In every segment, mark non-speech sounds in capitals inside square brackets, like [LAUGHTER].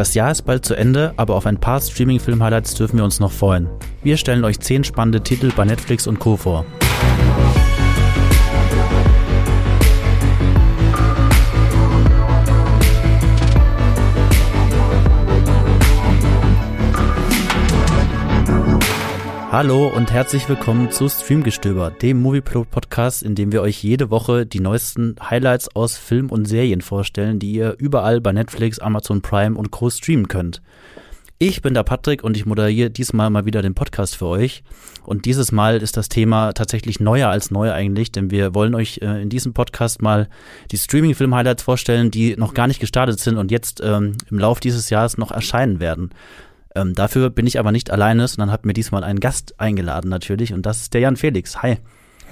Das Jahr ist bald zu Ende, aber auf ein paar Streaming-Film-Highlights dürfen wir uns noch freuen. Wir stellen euch 10 spannende Titel bei Netflix und Co. vor. Hallo und herzlich willkommen zu Streamgestöber, dem Movieplot-Podcast, in dem wir euch jede Woche die neuesten Highlights aus Film und Serien vorstellen, die ihr überall bei Netflix, Amazon Prime und Co. streamen könnt. Ich bin der Patrick und ich moderiere diesmal mal wieder den Podcast für euch. Und dieses Mal ist das Thema tatsächlich neuer als neu eigentlich, denn wir wollen euch äh, in diesem Podcast mal die Streaming-Film-Highlights vorstellen, die noch gar nicht gestartet sind und jetzt ähm, im Lauf dieses Jahres noch erscheinen werden. Ähm, dafür bin ich aber nicht alleine, sondern habe mir diesmal einen Gast eingeladen natürlich und das ist der Jan Felix. Hi.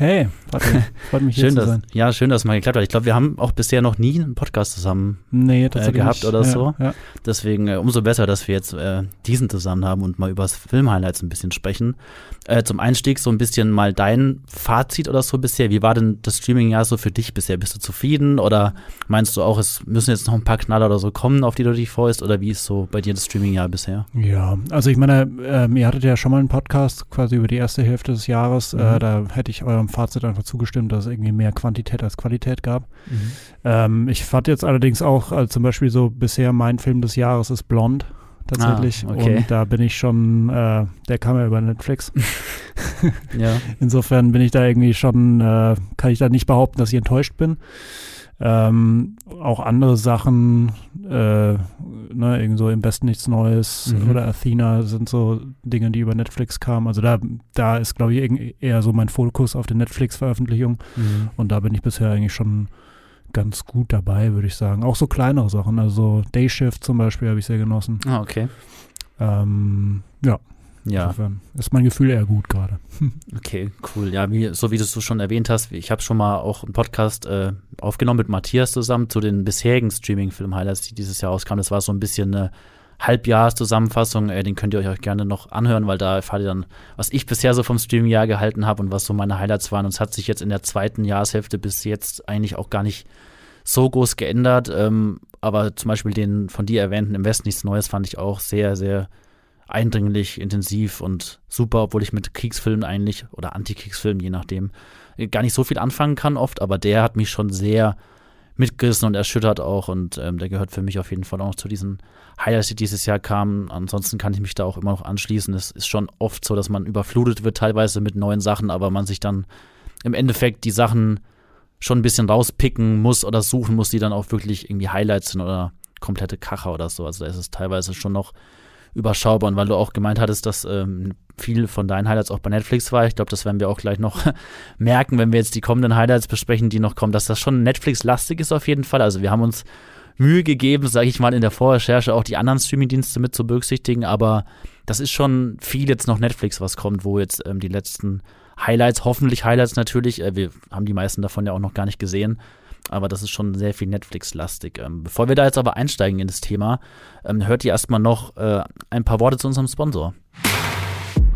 Hey, warte, freut mich [LAUGHS] schön, hier dass, zu sein. Ja, schön, dass es mal geklappt hat. Ich glaube, wir haben auch bisher noch nie einen Podcast zusammen nee, äh, gehabt oder ja, so. Ja. Deswegen äh, umso besser, dass wir jetzt äh, diesen zusammen haben und mal über das Filmhighlights ein bisschen sprechen. Äh, zum Einstieg so ein bisschen mal dein Fazit oder so bisher. Wie war denn das Streaming-Jahr so für dich bisher? Bist du zufrieden oder meinst du auch, es müssen jetzt noch ein paar Knaller oder so kommen, auf die du dich freust? Oder wie ist so bei dir das Streaming-Jahr bisher? Ja, also ich meine, ähm, ihr hattet ja schon mal einen Podcast quasi über die erste Hälfte des Jahres. Mhm. Äh, da hätte ich eurem Fazit einfach zugestimmt, dass es irgendwie mehr Quantität als Qualität gab. Mhm. Ähm, ich fand jetzt allerdings auch, also zum Beispiel so bisher mein Film des Jahres ist Blond tatsächlich. Ah, okay. Und da bin ich schon, äh, der kam ja über Netflix. [LAUGHS] Ja. Insofern bin ich da irgendwie schon, äh, kann ich da nicht behaupten, dass ich enttäuscht bin. Ähm, auch andere Sachen, äh, ne, irgend so im Besten nichts Neues Mhm. oder Athena sind so Dinge, die über Netflix kamen. Also da, da ist, glaube ich, eher so mein Fokus auf den Netflix-Veröffentlichungen. Mhm. Und da bin ich bisher eigentlich schon ganz gut dabei, würde ich sagen. Auch so kleinere Sachen, also Dayshift zum Beispiel habe ich sehr genossen. Ah, okay. Ähm, ja, Ja. insofern ist mein Gefühl eher gut gerade. [LAUGHS] Okay, cool. Ja, wie, so wie du es schon erwähnt hast, ich habe schon mal auch einen Podcast äh, aufgenommen mit Matthias zusammen zu den bisherigen Streaming-Film-Highlights, die dieses Jahr rauskamen. Das war so ein bisschen eine Halbjahreszusammenfassung. Äh, den könnt ihr euch auch gerne noch anhören, weil da erfahrt ihr dann, was ich bisher so vom Streaming-Jahr gehalten habe und was so meine Highlights waren. Und es hat sich jetzt in der zweiten Jahreshälfte bis jetzt eigentlich auch gar nicht so groß geändert. Ähm, aber zum Beispiel den von dir erwähnten Im Westen nichts Neues fand ich auch sehr, sehr eindringlich, intensiv und super, obwohl ich mit Kriegsfilmen eigentlich oder Antikriegsfilmen, je nachdem, gar nicht so viel anfangen kann oft, aber der hat mich schon sehr mitgerissen und erschüttert auch und ähm, der gehört für mich auf jeden Fall auch zu diesen Highlights, die dieses Jahr kamen. Ansonsten kann ich mich da auch immer noch anschließen. Es ist schon oft so, dass man überflutet wird teilweise mit neuen Sachen, aber man sich dann im Endeffekt die Sachen schon ein bisschen rauspicken muss oder suchen muss, die dann auch wirklich irgendwie Highlights sind oder komplette Kracher oder so. Also da ist es teilweise schon noch überschaubar. Und weil du auch gemeint hattest, dass ähm, viel von deinen Highlights auch bei Netflix war, ich glaube, das werden wir auch gleich noch [LAUGHS] merken, wenn wir jetzt die kommenden Highlights besprechen, die noch kommen, dass das schon Netflix-lastig ist auf jeden Fall. Also wir haben uns Mühe gegeben, sage ich mal, in der Vorrecherche auch die anderen Streaming-Dienste mit zu berücksichtigen, aber das ist schon viel jetzt noch Netflix, was kommt, wo jetzt ähm, die letzten Highlights, hoffentlich Highlights natürlich, äh, wir haben die meisten davon ja auch noch gar nicht gesehen, aber das ist schon sehr viel Netflix-lastig. Ähm, bevor wir da jetzt aber einsteigen in das Thema, ähm, hört ihr erstmal noch äh, ein paar Worte zu unserem Sponsor.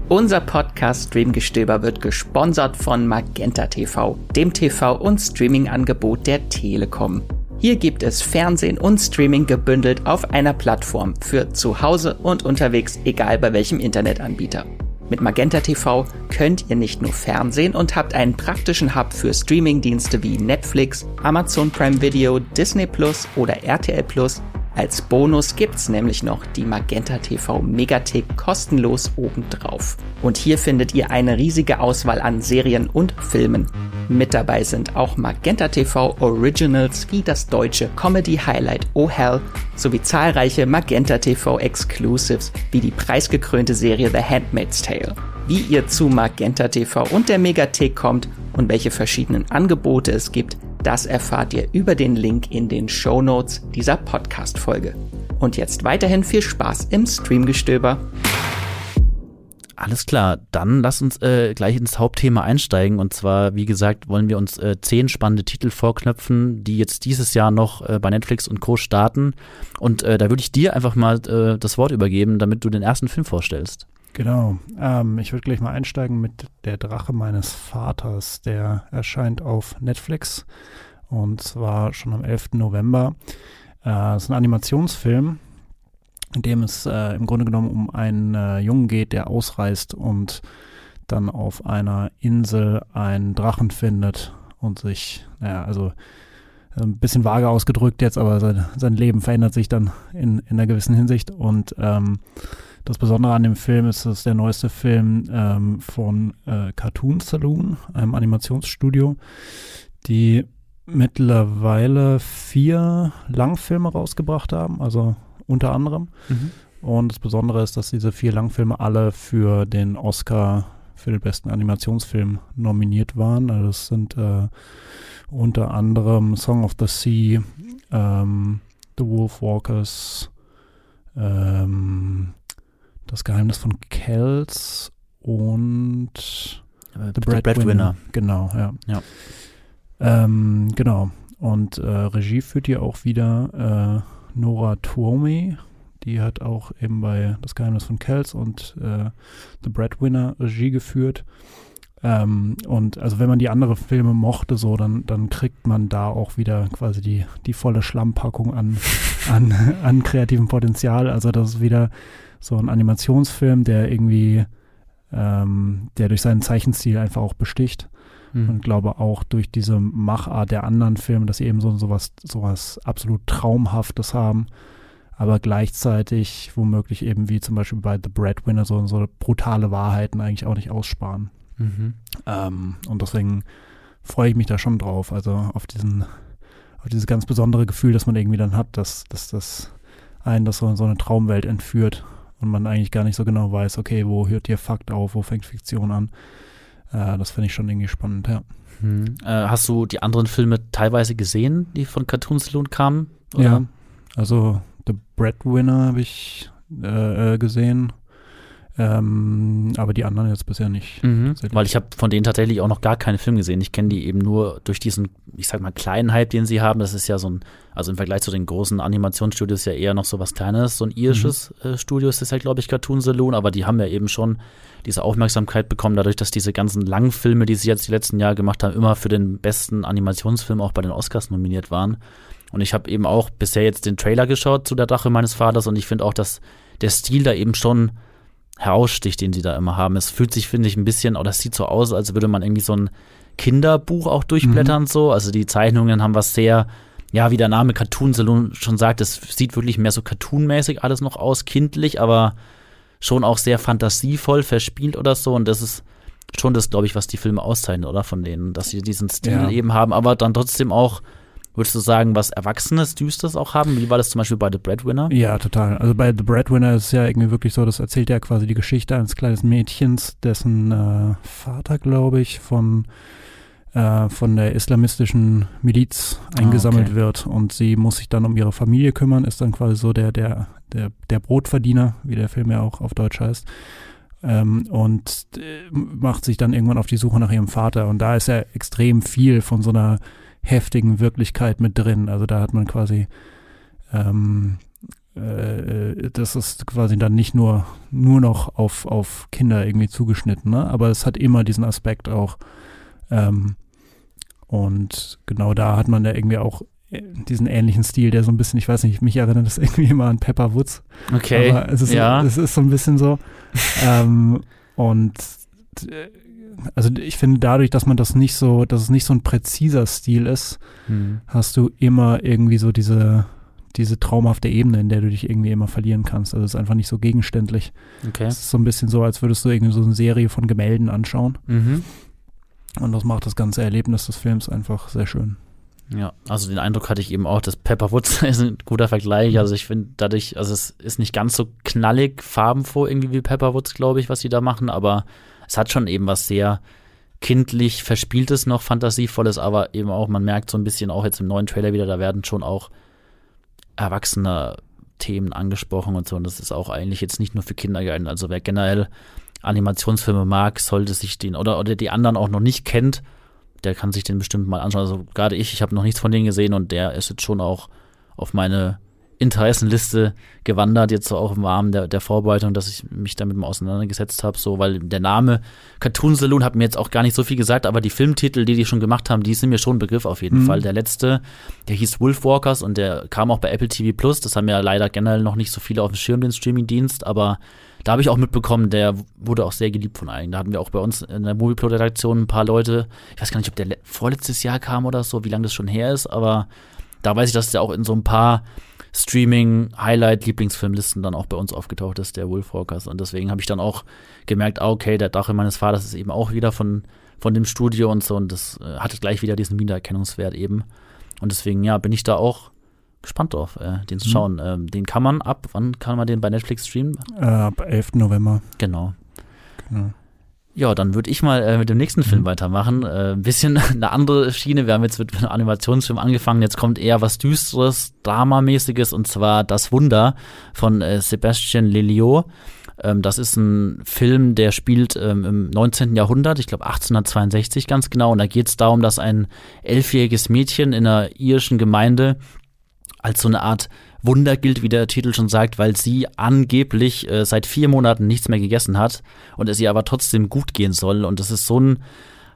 Unser Podcast Streamgestöber wird gesponsert von Magenta TV, dem TV- und Streaming-Angebot der Telekom. Hier gibt es Fernsehen und Streaming gebündelt auf einer Plattform für zu Hause und unterwegs, egal bei welchem Internetanbieter. Mit Magenta TV könnt ihr nicht nur Fernsehen und habt einen praktischen Hub für Streamingdienste wie Netflix, Amazon Prime Video, Disney Plus oder RTL Plus. Als Bonus gibt's nämlich noch die Magenta TV Megathek kostenlos obendrauf. Und hier findet ihr eine riesige Auswahl an Serien und Filmen. Mit dabei sind auch Magenta TV Originals wie das deutsche Comedy Highlight Oh Hell sowie zahlreiche Magenta TV Exclusives wie die preisgekrönte Serie The Handmaid's Tale. Wie ihr zu Magenta TV und der Megathek kommt und welche verschiedenen Angebote es gibt, das erfahrt ihr über den Link in den Show Notes dieser Podcast-Folge. Und jetzt weiterhin viel Spaß im Streamgestöber. Alles klar, dann lass uns äh, gleich ins Hauptthema einsteigen. Und zwar, wie gesagt, wollen wir uns äh, zehn spannende Titel vorknöpfen, die jetzt dieses Jahr noch äh, bei Netflix und Co. starten. Und äh, da würde ich dir einfach mal äh, das Wort übergeben, damit du den ersten Film vorstellst. Genau. Ähm, ich würde gleich mal einsteigen mit Der Drache meines Vaters. Der erscheint auf Netflix und zwar schon am 11. November. Äh, es ist ein Animationsfilm in dem es äh, im Grunde genommen um einen äh, Jungen geht, der ausreist und dann auf einer Insel einen Drachen findet und sich, naja, also ein bisschen vage ausgedrückt jetzt, aber sein, sein Leben verändert sich dann in, in einer gewissen Hinsicht. Und ähm, das Besondere an dem Film ist, dass der neueste Film ähm, von äh, Cartoon Saloon, einem Animationsstudio, die mittlerweile vier Langfilme rausgebracht haben, also unter anderem. Mhm. Und das Besondere ist, dass diese vier Langfilme alle für den Oscar für den besten Animationsfilm nominiert waren. Also das sind äh, unter anderem Song of the Sea, ähm, The Wolfwalkers, ähm, Das Geheimnis von Kells und The Breadwinner. Genau, ja. ja. Ähm, genau. Und äh, Regie führt hier auch wieder äh, Nora Tuomi. Die hat auch eben bei Das Geheimnis von Kells und äh, The Breadwinner Regie geführt. Ähm, und also wenn man die anderen Filme mochte, so, dann, dann kriegt man da auch wieder quasi die, die volle Schlammpackung an, [LAUGHS] an, an kreativem Potenzial. Also das ist wieder so ein Animationsfilm, der irgendwie, ähm, der durch seinen Zeichenstil einfach auch besticht. Mhm. Und glaube auch durch diese Machart der anderen Filme, dass sie eben so sowas, sowas absolut Traumhaftes haben, aber gleichzeitig womöglich eben wie zum Beispiel bei The Breadwinner so, so brutale Wahrheiten eigentlich auch nicht aussparen. Mhm. Ähm, und deswegen freue ich mich da schon drauf, also auf diesen, auf dieses ganz besondere Gefühl, das man irgendwie dann hat, dass, dass das einen das so, so eine Traumwelt entführt und man eigentlich gar nicht so genau weiß, okay, wo hört hier Fakt auf, wo fängt Fiktion an. Äh, das finde ich schon irgendwie spannend, ja. Hm. Äh, hast du die anderen Filme teilweise gesehen, die von Cartoon Saloon kamen? Oder? Ja, also The Breadwinner habe ich äh, äh gesehen ähm, aber die anderen jetzt bisher nicht. Mhm, weil ich habe von denen tatsächlich auch noch gar keinen Film gesehen. Ich kenne die eben nur durch diesen, ich sag mal, kleinen Hype, den sie haben. Das ist ja so ein, also im Vergleich zu den großen Animationsstudios ja eher noch so was Kleines. So ein irisches mhm. äh, Studio ist das ja, glaube ich, Cartoon Saloon, aber die haben ja eben schon diese Aufmerksamkeit bekommen, dadurch, dass diese ganzen Langfilme, die sie jetzt die letzten Jahre gemacht haben, immer für den besten Animationsfilm auch bei den Oscars nominiert waren. Und ich habe eben auch bisher jetzt den Trailer geschaut zu der Drache meines Vaters und ich finde auch, dass der Stil da eben schon heraussticht, den sie da immer haben. Es fühlt sich, finde ich, ein bisschen, oder es sieht so aus, als würde man irgendwie so ein Kinderbuch auch durchblättern, mhm. so. Also die Zeichnungen haben was sehr, ja, wie der Name Cartoon Saloon schon sagt, es sieht wirklich mehr so cartoonmäßig alles noch aus, kindlich, aber schon auch sehr fantasievoll verspielt oder so. Und das ist schon das, glaube ich, was die Filme auszeichnen, oder? Von denen, dass sie diesen Stil ja. eben haben, aber dann trotzdem auch Würdest du sagen, was Erwachsenes, Düsteres auch haben? Wie war das zum Beispiel bei The Breadwinner? Ja, total. Also bei The Breadwinner ist es ja irgendwie wirklich so, das erzählt ja quasi die Geschichte eines kleinen Mädchens, dessen äh, Vater, glaube ich, von, äh, von der islamistischen Miliz eingesammelt ah, okay. wird und sie muss sich dann um ihre Familie kümmern, ist dann quasi so der, der, der, der Brotverdiener, wie der Film ja auch auf Deutsch heißt. Ähm, und äh, macht sich dann irgendwann auf die Suche nach ihrem Vater. Und da ist ja extrem viel von so einer heftigen Wirklichkeit mit drin. Also da hat man quasi, ähm, äh, das ist quasi dann nicht nur, nur noch auf, auf Kinder irgendwie zugeschnitten, ne? aber es hat immer diesen Aspekt auch. Ähm, und genau da hat man ja irgendwie auch äh, diesen ähnlichen Stil, der so ein bisschen, ich weiß nicht, mich erinnert das [LAUGHS] irgendwie immer an Pepper Woods. Okay. Aber es ist, ja. es ist so ein bisschen so. ähm, und äh, also ich finde dadurch, dass man das nicht so, dass es nicht so ein präziser Stil ist, mhm. hast du immer irgendwie so diese, diese traumhafte Ebene, in der du dich irgendwie immer verlieren kannst. Also es ist einfach nicht so gegenständlich. Okay. Es ist so ein bisschen so, als würdest du irgendwie so eine Serie von Gemälden anschauen. Mhm. Und das macht das ganze Erlebnis des Films einfach sehr schön. Ja, also den Eindruck hatte ich eben auch, dass Pepperwoods [LAUGHS] ist ein guter Vergleich. Also ich finde dadurch, also es ist nicht ganz so knallig farbenfroh irgendwie wie Pepperwoods, glaube ich, was sie da machen, aber es hat schon eben was sehr kindlich verspieltes noch, fantasievolles, aber eben auch, man merkt so ein bisschen auch jetzt im neuen Trailer wieder, da werden schon auch erwachsene Themen angesprochen und so. Und das ist auch eigentlich jetzt nicht nur für Kinder geeignet. Also wer generell Animationsfilme mag, sollte sich den oder, oder die anderen auch noch nicht kennt, der kann sich den bestimmt mal anschauen. Also gerade ich, ich habe noch nichts von denen gesehen und der ist jetzt schon auch auf meine Interessenliste gewandert, jetzt so auch im Rahmen der, der Vorbereitung, dass ich mich damit mal auseinandergesetzt habe, so, weil der Name Cartoon Saloon hat mir jetzt auch gar nicht so viel gesagt, aber die Filmtitel, die die schon gemacht haben, die sind mir schon ein Begriff auf jeden mhm. Fall. Der letzte, der hieß Wolfwalkers und der kam auch bei Apple TV Plus, das haben ja leider generell noch nicht so viele auf dem Schirm, den Streamingdienst, aber da habe ich auch mitbekommen, der wurde auch sehr geliebt von allen. Da hatten wir auch bei uns in der Movieplot-Redaktion ein paar Leute, ich weiß gar nicht, ob der vorletztes Jahr kam oder so, wie lange das schon her ist, aber da weiß ich, dass der auch in so ein paar Streaming-Highlight-Lieblingsfilmlisten dann auch bei uns aufgetaucht ist, der Wolfwalkers. Und deswegen habe ich dann auch gemerkt, ah, okay, der Dache meines Vaters ist eben auch wieder von, von dem Studio und so. Und das äh, hatte gleich wieder diesen Wiedererkennungswert eben. Und deswegen, ja, bin ich da auch gespannt drauf, äh, den zu mhm. schauen. Ähm, den kann man ab, wann kann man den bei Netflix streamen? Äh, ab 11. November. Genau. Genau. Ja, dann würde ich mal äh, mit dem nächsten Film mhm. weitermachen. Äh, ein bisschen [LAUGHS] eine andere Schiene. Wir haben jetzt mit einem Animationsfilm angefangen. Jetzt kommt eher was Düsteres, Dramamäßiges und zwar Das Wunder von äh, Sebastian Lelio. Ähm, das ist ein Film, der spielt ähm, im 19. Jahrhundert, ich glaube 1862 ganz genau. Und da geht es darum, dass ein elfjähriges Mädchen in einer irischen Gemeinde als so eine Art Wunder gilt, wie der Titel schon sagt, weil sie angeblich äh, seit vier Monaten nichts mehr gegessen hat und es ihr aber trotzdem gut gehen soll. Und das ist so ein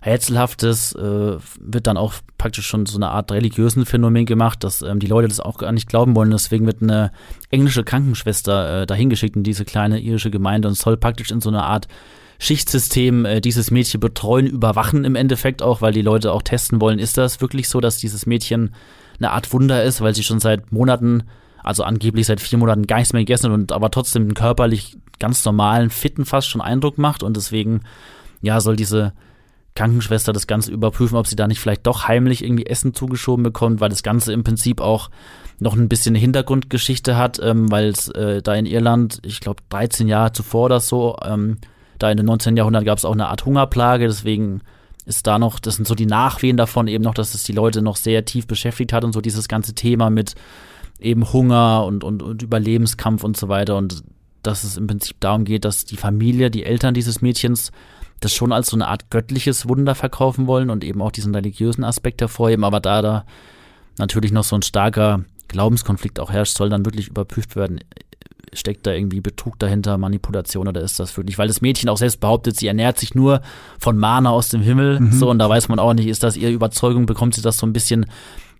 rätselhaftes, äh, wird dann auch praktisch schon so eine Art religiösen Phänomen gemacht, dass ähm, die Leute das auch gar nicht glauben wollen. Deswegen wird eine englische Krankenschwester äh, dahingeschickt in diese kleine irische Gemeinde und soll praktisch in so eine Art Schichtsystem äh, dieses Mädchen betreuen, überwachen im Endeffekt auch, weil die Leute auch testen wollen, ist das wirklich so, dass dieses Mädchen eine Art Wunder ist, weil sie schon seit Monaten also angeblich seit vier Monaten gar nichts mehr gegessen und aber trotzdem einen körperlich ganz normalen, fitten fast schon Eindruck macht und deswegen, ja, soll diese Krankenschwester das Ganze überprüfen, ob sie da nicht vielleicht doch heimlich irgendwie Essen zugeschoben bekommt, weil das Ganze im Prinzip auch noch ein bisschen eine Hintergrundgeschichte hat, ähm, weil es äh, da in Irland, ich glaube 13 Jahre zuvor oder so, ähm, da in den 19. Jahrhundert gab es auch eine Art Hungerplage, deswegen ist da noch, das sind so die Nachwehen davon eben noch, dass es die Leute noch sehr tief beschäftigt hat und so dieses ganze Thema mit eben Hunger und, und, und Überlebenskampf und so weiter. Und dass es im Prinzip darum geht, dass die Familie, die Eltern dieses Mädchens das schon als so eine Art göttliches Wunder verkaufen wollen und eben auch diesen religiösen Aspekt hervorheben. Aber da da natürlich noch so ein starker Glaubenskonflikt auch herrscht, soll dann wirklich überprüft werden, steckt da irgendwie Betrug dahinter, Manipulation oder ist das wirklich, weil das Mädchen auch selbst behauptet, sie ernährt sich nur von Mana aus dem Himmel, mhm. so und da weiß man auch nicht, ist das ihre Überzeugung, bekommt sie das so ein bisschen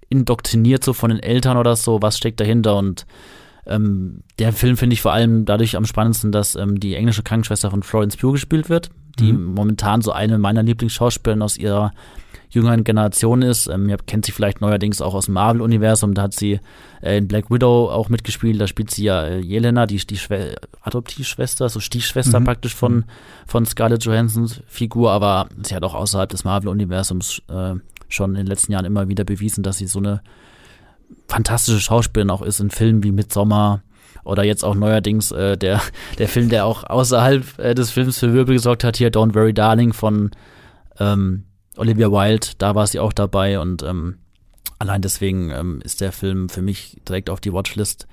indoktriniert so von den Eltern oder so, was steckt dahinter und ähm, der Film finde ich vor allem dadurch am spannendsten, dass ähm, die englische Krankenschwester von Florence Pugh gespielt wird, die mhm. momentan so eine meiner Lieblingsschauspielerinnen aus ihrer jüngeren Generation ist. Ähm, ihr kennt sie vielleicht neuerdings auch aus dem Marvel-Universum. Da hat sie äh, in Black Widow auch mitgespielt. Da spielt sie ja äh, Jelena, die, die Adoptivschwester, so Stiefschwester mhm. praktisch von, von Scarlett Johansons Figur. Aber sie hat auch außerhalb des Marvel-Universums äh, schon in den letzten Jahren immer wieder bewiesen, dass sie so eine fantastische Schauspielerin auch ist in Filmen wie Midsommar oder jetzt auch neuerdings äh, der, der Film, der auch außerhalb äh, des Films für Wirbel gesorgt hat, hier Don't Worry Darling von ähm, Olivia Wilde, da war sie auch dabei und ähm, allein deswegen ähm, ist der Film für mich direkt auf die Watchlist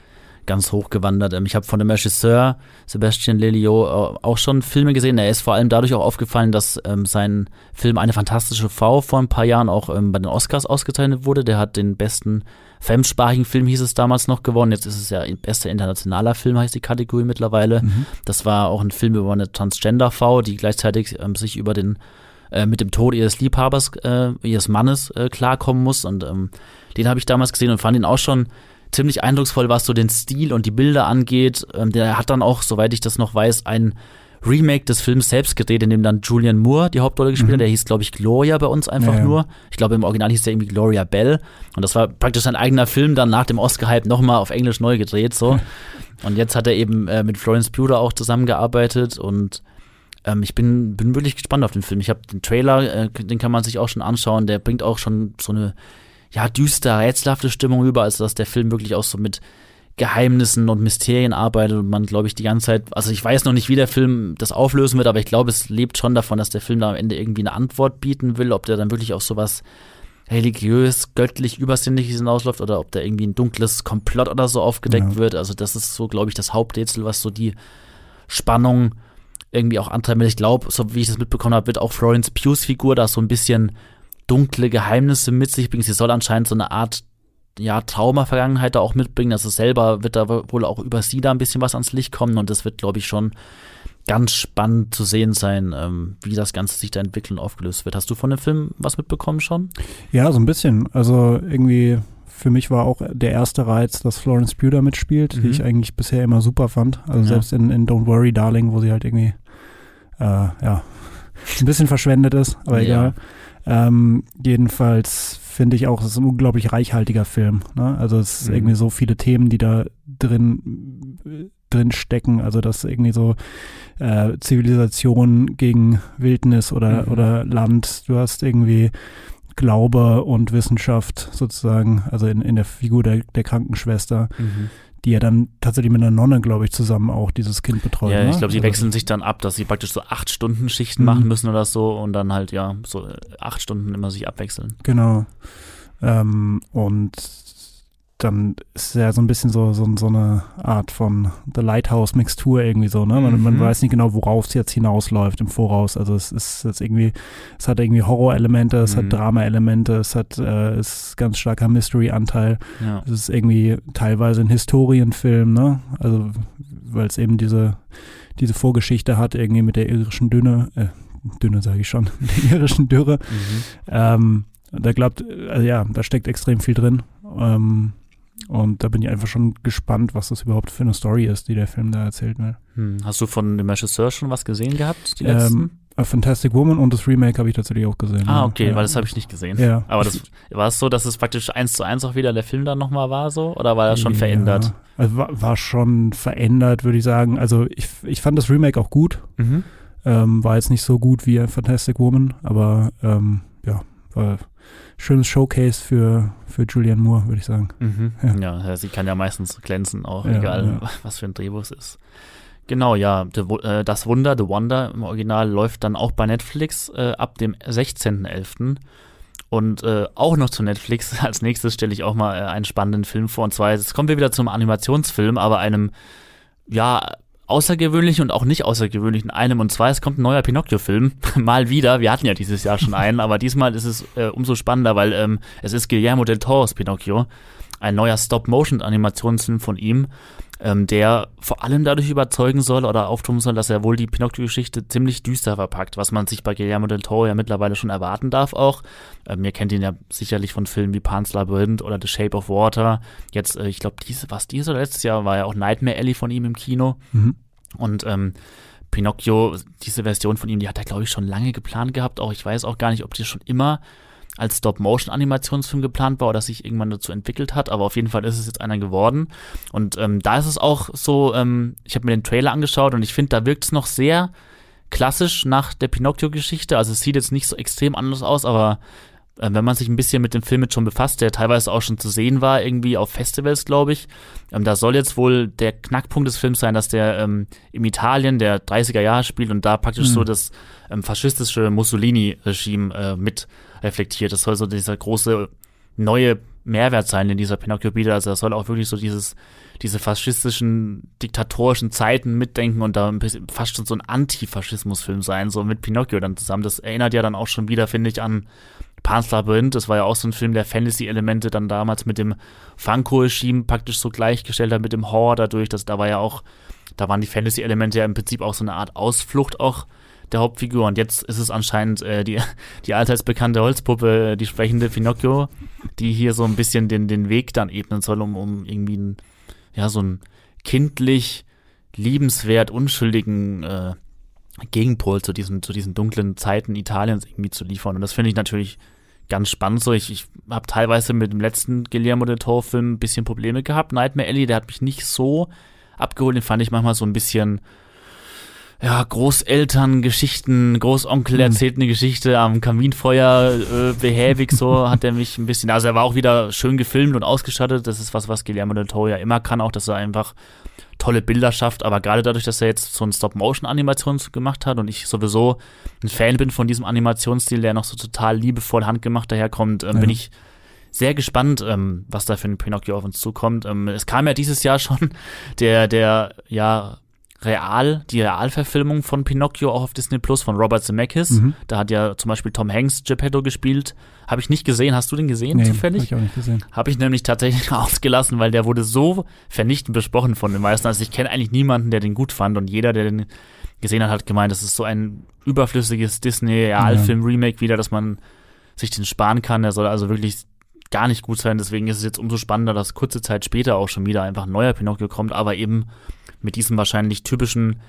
ganz hoch gewandert. Ähm, ich habe von dem Regisseur Sebastian Lelio äh, auch schon Filme gesehen. Er ist vor allem dadurch auch aufgefallen, dass ähm, sein Film Eine fantastische Frau vor ein paar Jahren auch ähm, bei den Oscars ausgezeichnet wurde. Der hat den besten fremdsprachigen Film, hieß es damals noch, gewonnen. Jetzt ist es ja bester internationaler Film, heißt die Kategorie mittlerweile. Mhm. Das war auch ein Film über eine Transgender-Frau, die gleichzeitig ähm, sich über den äh, mit dem Tod ihres Liebhabers, äh, ihres Mannes äh, klarkommen muss. Und ähm, den habe ich damals gesehen und fand ihn auch schon ziemlich eindrucksvoll, was so den Stil und die Bilder angeht. Ähm, der hat dann auch, soweit ich das noch weiß, ein Remake des Films selbst gedreht, in dem dann Julian Moore die Hauptrolle gespielt hat. Mhm. Der hieß, glaube ich, Gloria bei uns einfach ja, ja. nur. Ich glaube, im Original hieß der irgendwie Gloria Bell. Und das war praktisch sein eigener Film, dann nach dem Oscar-Hype nochmal auf Englisch neu gedreht. so. [LAUGHS] Und jetzt hat er eben äh, mit Florence Pugh auch zusammengearbeitet und ähm, ich bin, bin wirklich gespannt auf den Film. Ich habe den Trailer, äh, den kann man sich auch schon anschauen. Der bringt auch schon so eine ja, düster, rätselhafte Stimmung über, also dass der Film wirklich auch so mit Geheimnissen und Mysterien arbeitet und man, glaube ich, die ganze Zeit, also ich weiß noch nicht, wie der Film das auflösen wird, aber ich glaube, es lebt schon davon, dass der Film da am Ende irgendwie eine Antwort bieten will, ob der dann wirklich auf sowas religiös, göttlich, übersinnliches hinausläuft oder ob da irgendwie ein dunkles Komplott oder so aufgedeckt ja. wird. Also das ist so, glaube ich, das Haupträtsel, was so die Spannung irgendwie auch antreibt. Ich glaube, so wie ich das mitbekommen habe, wird auch Florence Pughs Figur da so ein bisschen dunkle Geheimnisse mit sich bringt. Sie soll anscheinend so eine Art ja, Trauma-Vergangenheit da auch mitbringen. Also selber wird da wohl auch über sie da ein bisschen was ans Licht kommen und das wird, glaube ich, schon ganz spannend zu sehen sein, ähm, wie das Ganze sich da entwickelt und aufgelöst wird. Hast du von dem Film was mitbekommen schon? Ja, so ein bisschen. Also irgendwie für mich war auch der erste Reiz, dass Florence Pugh da mitspielt, mhm. die ich eigentlich bisher immer super fand. Also ja. selbst in, in Don't Worry Darling, wo sie halt irgendwie äh, ja ein bisschen verschwendet ist, aber ja. egal. Ähm, jedenfalls finde ich auch, es ist ein unglaublich reichhaltiger Film. Ne? Also es ist mhm. irgendwie so viele Themen, die da drin drin stecken. Also dass irgendwie so äh, Zivilisation gegen Wildnis oder, mhm. oder Land. Du hast irgendwie Glaube und Wissenschaft sozusagen, also in, in der Figur der, der Krankenschwester. Mhm die ja dann tatsächlich mit einer Nonne, glaube ich, zusammen auch dieses Kind betreuen. Ja, ich glaube, die also wechseln sich dann ab, dass sie praktisch so acht Stunden Schichten mhm. machen müssen oder so und dann halt, ja, so acht Stunden immer sich abwechseln. Genau. Ähm, und dann ist ja so ein bisschen so, so, so eine Art von The Lighthouse-Mixtur irgendwie so, ne? Man, mhm. man weiß nicht genau, worauf es jetzt hinausläuft im Voraus. Also es ist jetzt irgendwie, es hat irgendwie Horror-Elemente, es mhm. hat Drama-Elemente, es hat, äh, ist ganz starker Mystery-Anteil. Ja. Es ist irgendwie teilweise ein Historienfilm, ne? Also, weil es eben diese, diese Vorgeschichte hat, irgendwie mit der irischen Dünne, äh, Dünne sage ich schon, [LAUGHS] mit der irischen Dürre. Mhm. Ähm, da glaubt, also ja, da steckt extrem viel drin. Ähm, und da bin ich einfach schon gespannt, was das überhaupt für eine Story ist, die der Film da erzählt will. Hm. Hast du von dem Regisseur schon was gesehen gehabt, die letzten? Ähm, A Fantastic Woman und das Remake habe ich tatsächlich auch gesehen. Ah, okay, ja. weil das habe ich nicht gesehen. Ja. Aber das, war es so, dass es praktisch eins zu eins auch wieder der Film dann nochmal war so? Oder war das schon ja. verändert? Also war, war, schon verändert, würde ich sagen. Also ich, ich fand das Remake auch gut. Mhm. Ähm, war jetzt nicht so gut wie A Fantastic Woman, aber ähm, ja, war schönes Showcase für, für Julianne Moore, würde ich sagen. Mhm. Ja. ja. sie kann ja meistens glänzen, auch ja, egal, ja. [LAUGHS] was für ein Drehbuch es ist. Genau, ja, äh, das Wunder, The Wonder im Original läuft dann auch bei Netflix äh, ab dem 16.11. Und äh, auch noch zu Netflix, [LAUGHS] als nächstes stelle ich auch mal äh, einen spannenden Film vor. Und zwar, jetzt kommen wir wieder zum Animationsfilm, aber einem, ja, außergewöhnlich und auch nicht außergewöhnlich in einem. Und zwar, es kommt ein neuer Pinocchio-Film. [LAUGHS] Mal wieder. Wir hatten ja dieses Jahr schon einen, aber diesmal ist es äh, umso spannender, weil ähm, es ist Guillermo del Toro's Pinocchio. Ein neuer Stop-Motion-Animationsfilm von ihm, ähm, der vor allem dadurch überzeugen soll oder auftun soll, dass er wohl die Pinocchio-Geschichte ziemlich düster verpackt, was man sich bei Guillermo del Toro ja mittlerweile schon erwarten darf auch. Ähm, ihr kennt ihn ja sicherlich von Filmen wie Pan's Labyrinth oder The Shape of Water. Jetzt, äh, ich glaube, diese, was dieses oder letztes Jahr war ja auch Nightmare Alley von ihm im Kino. Mhm. Und ähm, Pinocchio, diese Version von ihm, die hat er, glaube ich, schon lange geplant gehabt. Auch ich weiß auch gar nicht, ob die schon immer als Stop-Motion-Animationsfilm geplant war oder sich irgendwann dazu entwickelt hat, aber auf jeden Fall ist es jetzt einer geworden. Und ähm, da ist es auch so, ähm, ich habe mir den Trailer angeschaut und ich finde, da wirkt es noch sehr klassisch nach der Pinocchio-Geschichte. Also es sieht jetzt nicht so extrem anders aus, aber äh, wenn man sich ein bisschen mit dem Film jetzt schon befasst, der teilweise auch schon zu sehen war, irgendwie auf Festivals, glaube ich, ähm, da soll jetzt wohl der Knackpunkt des Films sein, dass der ähm, im Italien der 30er Jahre spielt und da praktisch mhm. so das ähm, faschistische Mussolini-Regime äh, mit reflektiert. Das soll so dieser große neue Mehrwert sein in dieser Pinocchio bietet. Also das soll auch wirklich so dieses, diese faschistischen, diktatorischen Zeiten mitdenken und da fast schon so ein Antifaschismusfilm sein, so mit Pinocchio dann zusammen. Das erinnert ja dann auch schon wieder, finde ich, an Pan's Labyrinth, das war ja auch so ein Film, der Fantasy-Elemente dann damals mit dem Franco-Regime praktisch so gleichgestellt hat mit dem Horror dadurch, dass da war ja auch, da waren die Fantasy-Elemente ja im Prinzip auch so eine Art Ausflucht auch der Hauptfigur und jetzt ist es anscheinend äh, die, die allseits bekannte Holzpuppe, die sprechende Pinocchio, die hier so ein bisschen den, den Weg dann ebnen soll, um, um irgendwie ein, ja, so ein kindlich, liebenswert, unschuldigen äh, Gegenpol zu diesen, zu diesen dunklen Zeiten Italiens irgendwie zu liefern. Und das finde ich natürlich ganz spannend. So, ich, ich habe teilweise mit dem letzten Guillermo del Toro-Film ein bisschen Probleme gehabt. Nightmare Alley, der hat mich nicht so abgeholt. Den fand ich manchmal so ein bisschen, ja, Großelterngeschichten, Großonkel mhm. erzählt eine Geschichte am Kaminfeuer, äh, behäbig so, [LAUGHS] hat er mich ein bisschen, also er war auch wieder schön gefilmt und ausgestattet. Das ist was, was Guillermo del Toro ja immer kann, auch, dass er einfach tolle Bilder schafft, aber gerade dadurch, dass er jetzt so einen Stop-Motion-Animation gemacht hat und ich sowieso ein Fan bin von diesem Animationsstil, der noch so total liebevoll handgemacht daherkommt, ähm, ja. bin ich sehr gespannt, ähm, was da für ein Pinocchio auf uns zukommt. Ähm, es kam ja dieses Jahr schon der, der, ja, Real, die Realverfilmung von Pinocchio auch auf Disney Plus von Robert Zemeckis. Mhm. Da hat ja zum Beispiel Tom Hanks Geppetto gespielt. Habe ich nicht gesehen. Hast du den gesehen Nee, zufällig? Hab ich auch nicht gesehen. Habe ich nämlich tatsächlich [LAUGHS] ausgelassen, weil der wurde so vernichtend besprochen von den meisten. Also ich kenne eigentlich niemanden, der den gut fand und jeder, der den gesehen hat, hat gemeint, das ist so ein überflüssiges Disney-Realfilm-Remake wieder, dass man sich den sparen kann. Der soll also wirklich gar nicht gut sein. Deswegen ist es jetzt umso spannender, dass kurze Zeit später auch schon wieder einfach ein neuer Pinocchio kommt, aber eben mit diesem wahrscheinlich typischen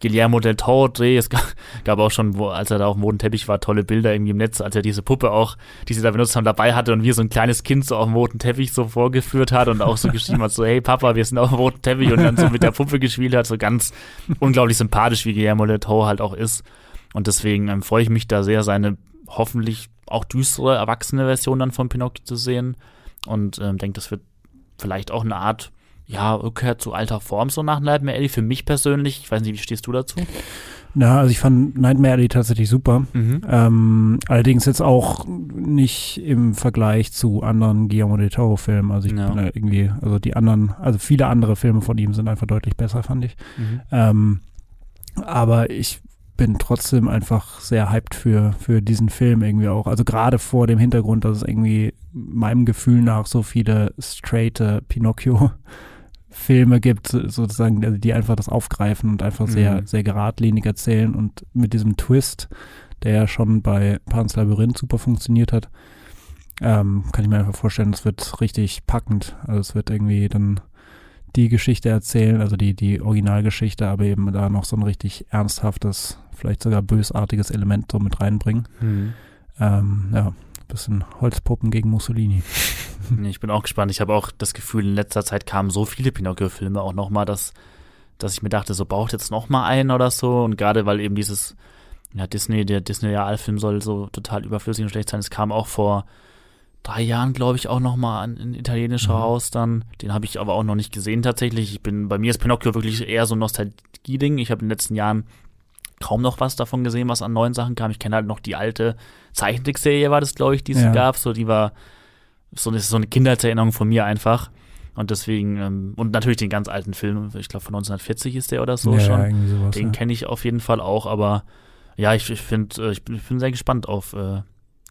Guillermo del Toro Dreh. Es gab, gab auch schon, wo, als er da auf dem roten Teppich war, tolle Bilder irgendwie im Netz, als er diese Puppe auch, die sie da benutzt haben, dabei hatte und wie so ein kleines Kind so auf dem roten Teppich so vorgeführt hat und auch so geschrieben hat, so, hey Papa, wir sind auf dem roten Teppich und dann so mit der Puppe gespielt hat, so ganz unglaublich sympathisch, wie Guillermo del Toro halt auch ist. Und deswegen ähm, freue ich mich da sehr, seine hoffentlich auch düstere, erwachsene Version dann von Pinocchio zu sehen und ähm, denke, das wird vielleicht auch eine Art ja, Rückkehr zu alter Form so nach Nightmare Alley. Für mich persönlich, ich weiß nicht, wie stehst du dazu? Ja, also ich fand Nightmare Alley tatsächlich super. Mhm. Ähm, allerdings jetzt auch nicht im Vergleich zu anderen Guillermo del Toro Filmen. Also ich Ja. bin da irgendwie, also die anderen, also viele andere Filme von ihm sind einfach deutlich besser, fand ich. Mhm. Ähm, aber ich bin trotzdem einfach sehr hyped für, für diesen Film irgendwie auch. Also gerade vor dem Hintergrund, dass es irgendwie meinem Gefühl nach so viele straighte Pinocchio-Filme gibt, sozusagen, also die einfach das aufgreifen und einfach sehr, Mhm. sehr geradlinig erzählen und mit diesem Twist, der ja schon bei Pans Labyrinth super funktioniert hat, ähm, kann ich mir einfach vorstellen, das wird richtig packend. Also es wird irgendwie dann die Geschichte erzählen, also die, die Originalgeschichte, aber eben da noch so ein richtig ernsthaftes, vielleicht sogar bösartiges Element so mit reinbringen. Mhm. Ähm, ja, bisschen Holzpuppen gegen Mussolini. [LAUGHS] Ich bin auch gespannt. Ich habe auch das Gefühl, in letzter Zeit kamen so viele Pinocchio-Filme auch nochmal, dass, dass ich mir dachte, so braucht jetzt noch mal einen oder so. Und gerade weil eben dieses, ja, Disney, der Disney-Realfilm soll so total überflüssig und schlecht sein. Es kam auch vor drei Jahren, glaube ich, auch noch mal ein, ein italienischer Mhm. raus dann. Den habe ich aber auch noch nicht gesehen tatsächlich. Ich bin, bei mir ist Pinocchio wirklich eher so ein Nostalgie-Ding. Ich habe in den letzten Jahren kaum noch was davon gesehen, was an neuen Sachen kam. Ich kenne halt noch die alte Zeichentrickserie, war das, glaube ich, die es Ja. gab. So, die war so, so eine Kindheitserinnerung von mir einfach. Und deswegen, ähm, und natürlich den ganz alten Film, ich glaube von 1940 ist der oder so ja, schon. Ja, sowas, Den kenne ich auf jeden Fall auch, aber ja, ich, ich finde, äh, ich, bin, ich bin sehr gespannt auf äh,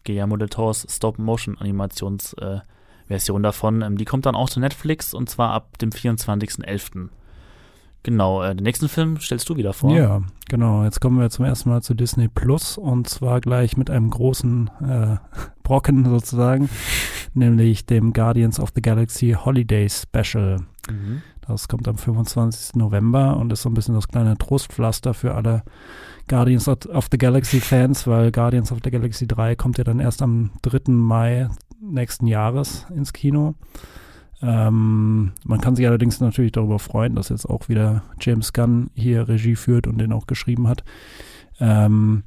Guillermo del Toro's Stop-Motion-Animations-Version äh, Version davon. Ähm, die kommt dann auch zu Netflix und zwar ab dem 24.11. Genau, äh, den nächsten Film stellst du wieder vor. Ja, genau. Jetzt kommen wir zum ersten Mal zu Disney Plus und zwar gleich mit einem großen äh, [LAUGHS] Brocken sozusagen, [LAUGHS] nämlich dem Guardians of the Galaxy Holiday Special. Mhm. Das kommt am 25. November und ist so ein bisschen das kleine Trostpflaster für alle Guardians of of the Galaxy Fans, weil Guardians of the Galaxy 3 kommt ja dann erst am 3. Mai nächsten Jahres ins Kino. Ähm, man kann sich allerdings natürlich darüber freuen, dass jetzt auch wieder James Gunn hier Regie führt und den auch geschrieben hat. Ähm,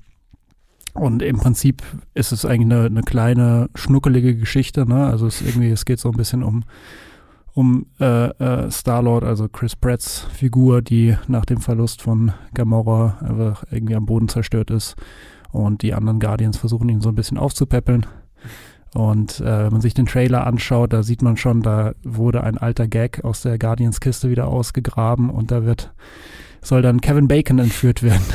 und im Prinzip ist es eigentlich eine, eine kleine, schnuckelige Geschichte. Ne? Also es, irgendwie, es geht so ein bisschen um, um äh, äh, Star-Lord, also Chris Pratts Figur, die nach dem Verlust von Gamora einfach irgendwie am Boden zerstört ist. Und die anderen Guardians versuchen ihn so ein bisschen aufzupäppeln. Und äh, wenn man sich den Trailer anschaut, da sieht man schon, da wurde ein alter Gag aus der Guardians-Kiste wieder ausgegraben und da wird, soll dann Kevin Bacon entführt werden.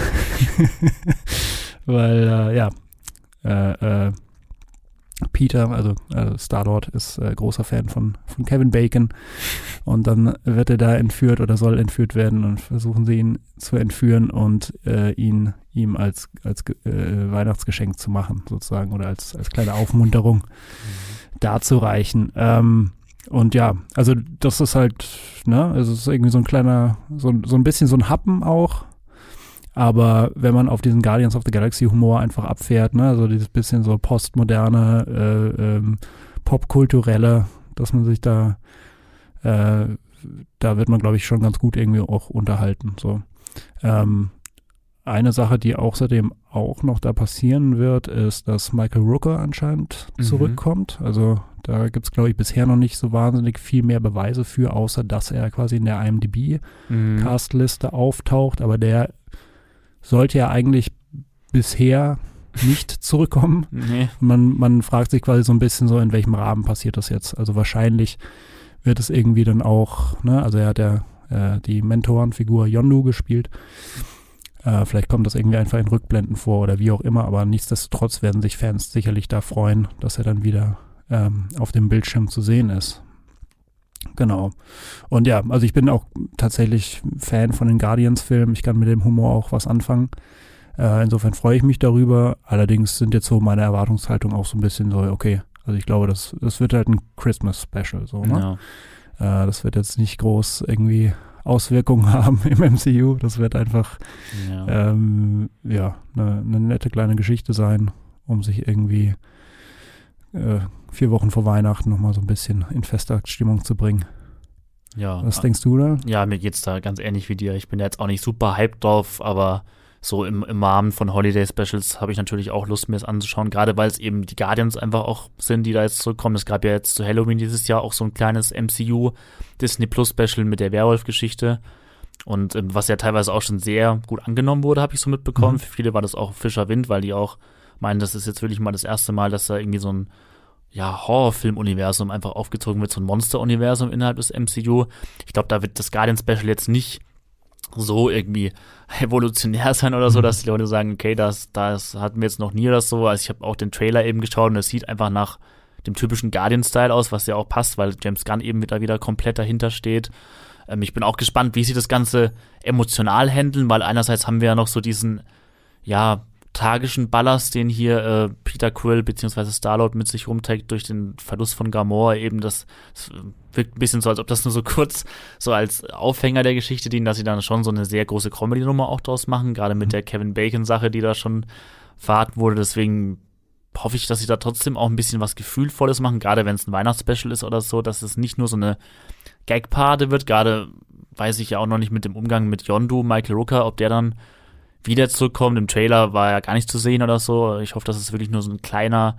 [LAUGHS] Weil, äh, ja, äh, äh, Peter, also äh, Star-Lord, ist äh, großer Fan von, von Kevin Bacon. Und dann wird er da entführt oder soll entführt werden und versuchen sie ihn zu entführen und äh, ihn ihm als, als äh, Weihnachtsgeschenk zu machen, sozusagen, oder als, als kleine Aufmunterung darzureichen. Ähm, und ja, also das ist halt, ne, also es ist irgendwie so ein kleiner, so, so ein bisschen so ein Happen auch. Aber wenn man auf diesen Guardians of the Galaxy Humor einfach abfährt, ne, also dieses bisschen so postmoderne, äh, ähm, popkulturelle, dass man sich da, äh, da wird man, glaube ich, schon ganz gut irgendwie auch unterhalten. So. Ähm, eine Sache, die außerdem auch noch da passieren wird, ist, dass Michael Rooker anscheinend Mhm. zurückkommt. Also da gibt es, glaube ich, bisher noch nicht so wahnsinnig viel mehr Beweise für, außer dass er quasi in der IMDb Mhm. Auftaucht, aber der sollte ja eigentlich bisher nicht [LAUGHS] zurückkommen. Nee. Man, man fragt sich quasi so ein bisschen so, in welchem Rahmen passiert das jetzt. Also wahrscheinlich wird es irgendwie dann auch, ne, also er hat ja äh, die Mentorenfigur Yondu gespielt. Äh, vielleicht kommt das irgendwie einfach in Rückblenden vor oder wie auch immer, aber nichtsdestotrotz werden sich Fans sicherlich da freuen, dass er dann wieder ähm, auf dem Bildschirm zu sehen ist. Genau. Und ja, also ich bin auch tatsächlich Fan von den Guardians-Filmen. Ich kann mit dem Humor auch was anfangen. Äh, insofern freue ich mich darüber. Allerdings sind jetzt so meine Erwartungshaltung auch so ein bisschen so, okay, also ich glaube, das, das wird halt ein Christmas-Special. So, ne? Ja. Äh, das wird jetzt nicht groß irgendwie Auswirkungen [LAUGHS] haben im MCU. Das wird einfach ja, ähm, ja eine, eine nette kleine Geschichte sein, um sich irgendwie äh, vier Wochen vor Weihnachten nochmal so ein bisschen in Festtagsstimmung zu bringen. Ja. Was denkst du da? Ja, mir geht's da ganz ähnlich wie dir. Ich bin jetzt auch nicht super hyped drauf, aber so im, im Rahmen von Holiday Specials habe ich natürlich auch Lust, mir das anzuschauen, gerade weil es eben die Guardians einfach auch sind, die da jetzt zurückkommen. Es gab ja jetzt zu Halloween dieses Jahr auch so ein kleines MCU Disney Plus Special mit der Werwolf-Geschichte. Und ähm, was ja teilweise auch schon sehr gut angenommen wurde, habe ich so mitbekommen. Mhm. Für viele war das auch Fischer Wind, weil die auch meinen, das ist jetzt wirklich mal das erste Mal, dass da irgendwie so ein ja, Horrorfilm-Universum einfach aufgezogen wird, so ein Monster-Universum innerhalb des MCU. Ich glaube, da wird das Guardian Special jetzt nicht so irgendwie [LAUGHS] evolutionär sein oder so, mhm. dass die Leute sagen, okay, das, das hatten wir jetzt noch nie oder so. Also ich habe auch den Trailer eben geschaut und es sieht einfach nach dem typischen Guardian-Style aus, was ja auch passt, weil James Gunn eben wieder, wieder komplett dahinter steht. Ähm, ich bin auch gespannt, wie sie das Ganze emotional handeln, weil einerseits haben wir ja noch so diesen, ja, tragischen Ballast, den hier äh, Peter Quill bzw. Starlord mit sich rumträgt durch den Verlust von Gamora, eben das, das, wirkt ein bisschen so, als ob das nur so [LAUGHS] kurz so als Aufhänger der Geschichte dient, dass sie dann schon so eine sehr große Comedy-Nummer auch draus machen, gerade mit mhm. der Kevin Bacon-Sache, die da schon verraten wurde. Deswegen hoffe ich, dass sie da trotzdem auch ein bisschen was Gefühlvolles machen, gerade wenn es ein Weihnachtsspecial ist oder so, dass es nicht nur so eine Gag-Pate wird. Gerade weiß ich ja auch noch nicht mit dem Umgang mit Yondu, Michael Rooker, ob der dann wieder zurückkommt. Im Trailer war er gar nicht zu sehen oder so. Ich hoffe, dass es wirklich nur so ein kleiner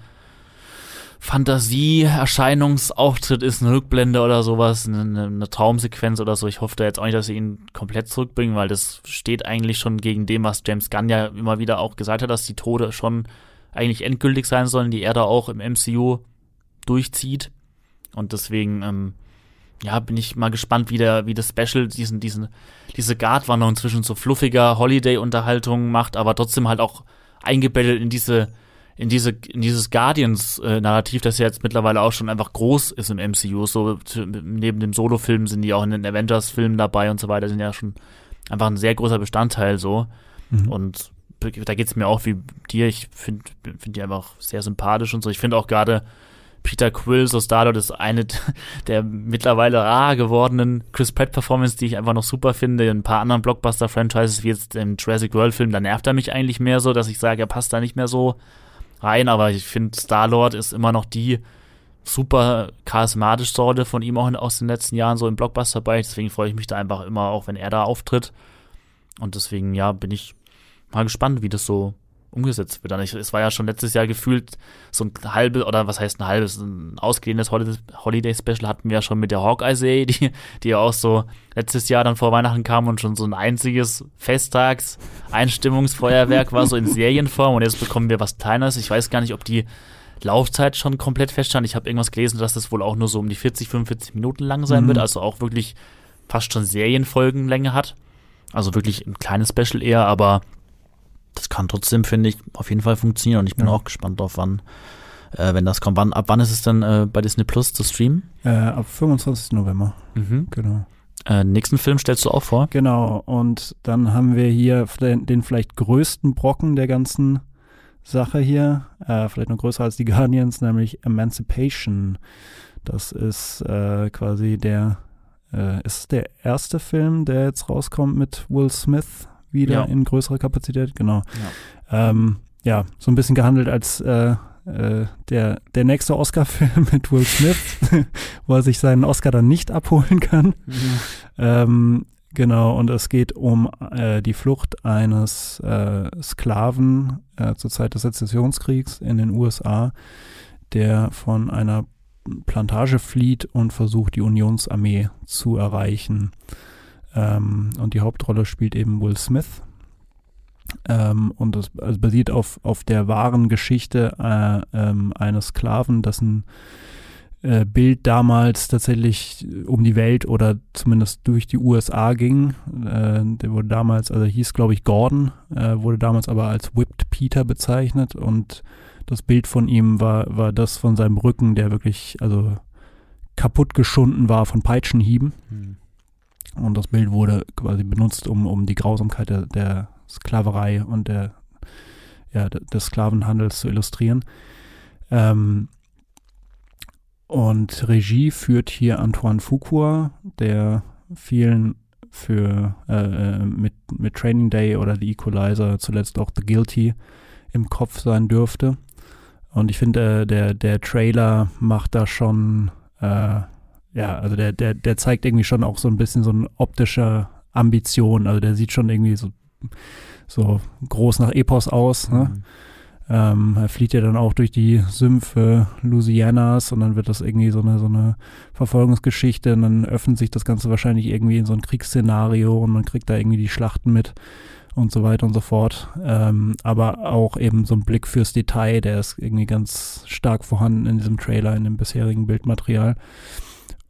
Fantasie-Erscheinungsauftritt ist, eine Rückblende oder sowas, eine, eine, Traumsequenz oder so. Ich hoffe da jetzt auch nicht, dass sie ihn komplett zurückbringen, weil das steht eigentlich schon gegen dem, was James Gunn ja immer wieder auch gesagt hat, dass die Tode schon eigentlich endgültig sein sollen, die er da auch im MCU durchzieht. Und deswegen, ähm, ja, bin ich mal gespannt, wie der, wie das Special diesen, diesen, diese Guardwanderung zwischen so fluffiger Holiday-Unterhaltung macht, aber trotzdem halt auch eingebettet in diese, in diese, in dieses Guardians-Narrativ, das ja jetzt mittlerweile auch schon einfach groß ist im MCU. So neben dem Solo-Film sind die auch in den Avengers-Filmen dabei und so weiter, sind ja schon einfach ein sehr großer Bestandteil so. Mhm. Und da geht's mir auch wie dir. Ich finde find die einfach sehr sympathisch und so. Ich finde auch gerade Peter Quill, so Star-Lord ist eine [LAUGHS] der mittlerweile rar gewordenen Chris Pratt-Performance, die ich einfach noch super finde. In ein paar anderen Blockbuster-Franchises, wie jetzt im Jurassic World-Film, da nervt er mich eigentlich mehr so, dass ich sage, er passt da nicht mehr so rein. Aber ich finde, Star-Lord ist immer noch die super charismatische Sorte von ihm auch aus den letzten Jahren so im Blockbuster-Bereich. Deswegen freue ich mich da einfach immer, auch wenn er da auftritt. Und deswegen, ja, bin ich mal gespannt, wie das so umgesetzt wird. Ich, es war ja schon letztes Jahr gefühlt so ein halbes, oder was heißt ein halbes, ein ausgehendes Holiday-Special hatten wir ja schon mit der Hawkeye-Serie, [LAUGHS] die, die ja auch so letztes Jahr dann vor Weihnachten kam und schon so ein einziges Festtags-Einstimmungsfeuerwerk war, so in Serienform und jetzt bekommen wir was Kleines. Ich weiß gar nicht, ob die Laufzeit schon komplett feststand. Ich habe irgendwas gelesen, dass das wohl auch nur so um die 40, 45 Minuten lang sein mhm. wird, also auch wirklich fast schon Serienfolgenlänge hat. Also wirklich ein kleines Special eher, aber das kann trotzdem, finde ich, auf jeden Fall funktionieren und ich bin ja. auch gespannt drauf, wann, äh, wenn das kommt. Wann, ab wann ist es denn äh, bei Disney Plus zu streamen? Äh, ab 25. November. Mhm. Genau. Äh, nächsten Film stellst du auch vor? Genau, und dann haben wir hier den vielleicht größten Brocken der ganzen Sache hier, äh, vielleicht noch größer als die [LAUGHS] Guardians, nämlich Emancipation. Das ist äh, quasi der, äh, ist der erste Film, der jetzt rauskommt mit Will Smith wieder ja. in größerer Kapazität, genau. Ja. Ähm, ja, so ein bisschen gehandelt als äh, äh, der, der nächste Oscar-Film [LAUGHS] mit Will Smith, [LAUGHS] wo er sich seinen Oscar dann nicht abholen kann. Mhm. Ähm, genau, und es geht um äh, die Flucht eines äh, Sklaven äh, zur Zeit des Sezessionskriegs in den USA, der von einer Plantage flieht und versucht, die Unionsarmee zu erreichen. Ähm, und die Hauptrolle spielt eben Will Smith. Ähm, und das also basiert auf, auf der wahren Geschichte äh, ähm, eines Sklaven, dessen äh, Bild damals tatsächlich um die Welt oder zumindest durch die USA ging. Äh, der wurde damals, also hieß glaube ich Gordon, äh, wurde damals aber als Whipped Peter bezeichnet und das Bild von ihm war, war das von seinem Rücken, der wirklich, also kaputt geschunden war von Peitschenhieben. Mhm. Und das Bild wurde quasi benutzt, um, um die Grausamkeit der, der Sklaverei und der, ja, des Sklavenhandels zu illustrieren. Ähm, und Regie führt hier Antoine Fuqua, der vielen für äh, äh, mit, mit Training Day oder The Equalizer zuletzt auch The Guilty im Kopf sein dürfte. Und ich finde, äh, der, der Trailer macht da schon, äh, ja, also der, der, der zeigt irgendwie schon auch so ein bisschen so eine optische Ambition. Also der sieht schon irgendwie so, so groß nach Epos aus. Ne? Mhm. Ähm, er flieht ja dann auch durch die Sümpfe Louisianas und dann wird das irgendwie so eine, so eine Verfolgungsgeschichte und dann öffnet sich das Ganze wahrscheinlich irgendwie in so ein Kriegsszenario und man kriegt da irgendwie die Schlachten mit und so weiter und so fort. Ähm, aber auch eben so ein Blick fürs Detail, der ist irgendwie ganz stark vorhanden in diesem Trailer, in dem bisherigen Bildmaterial.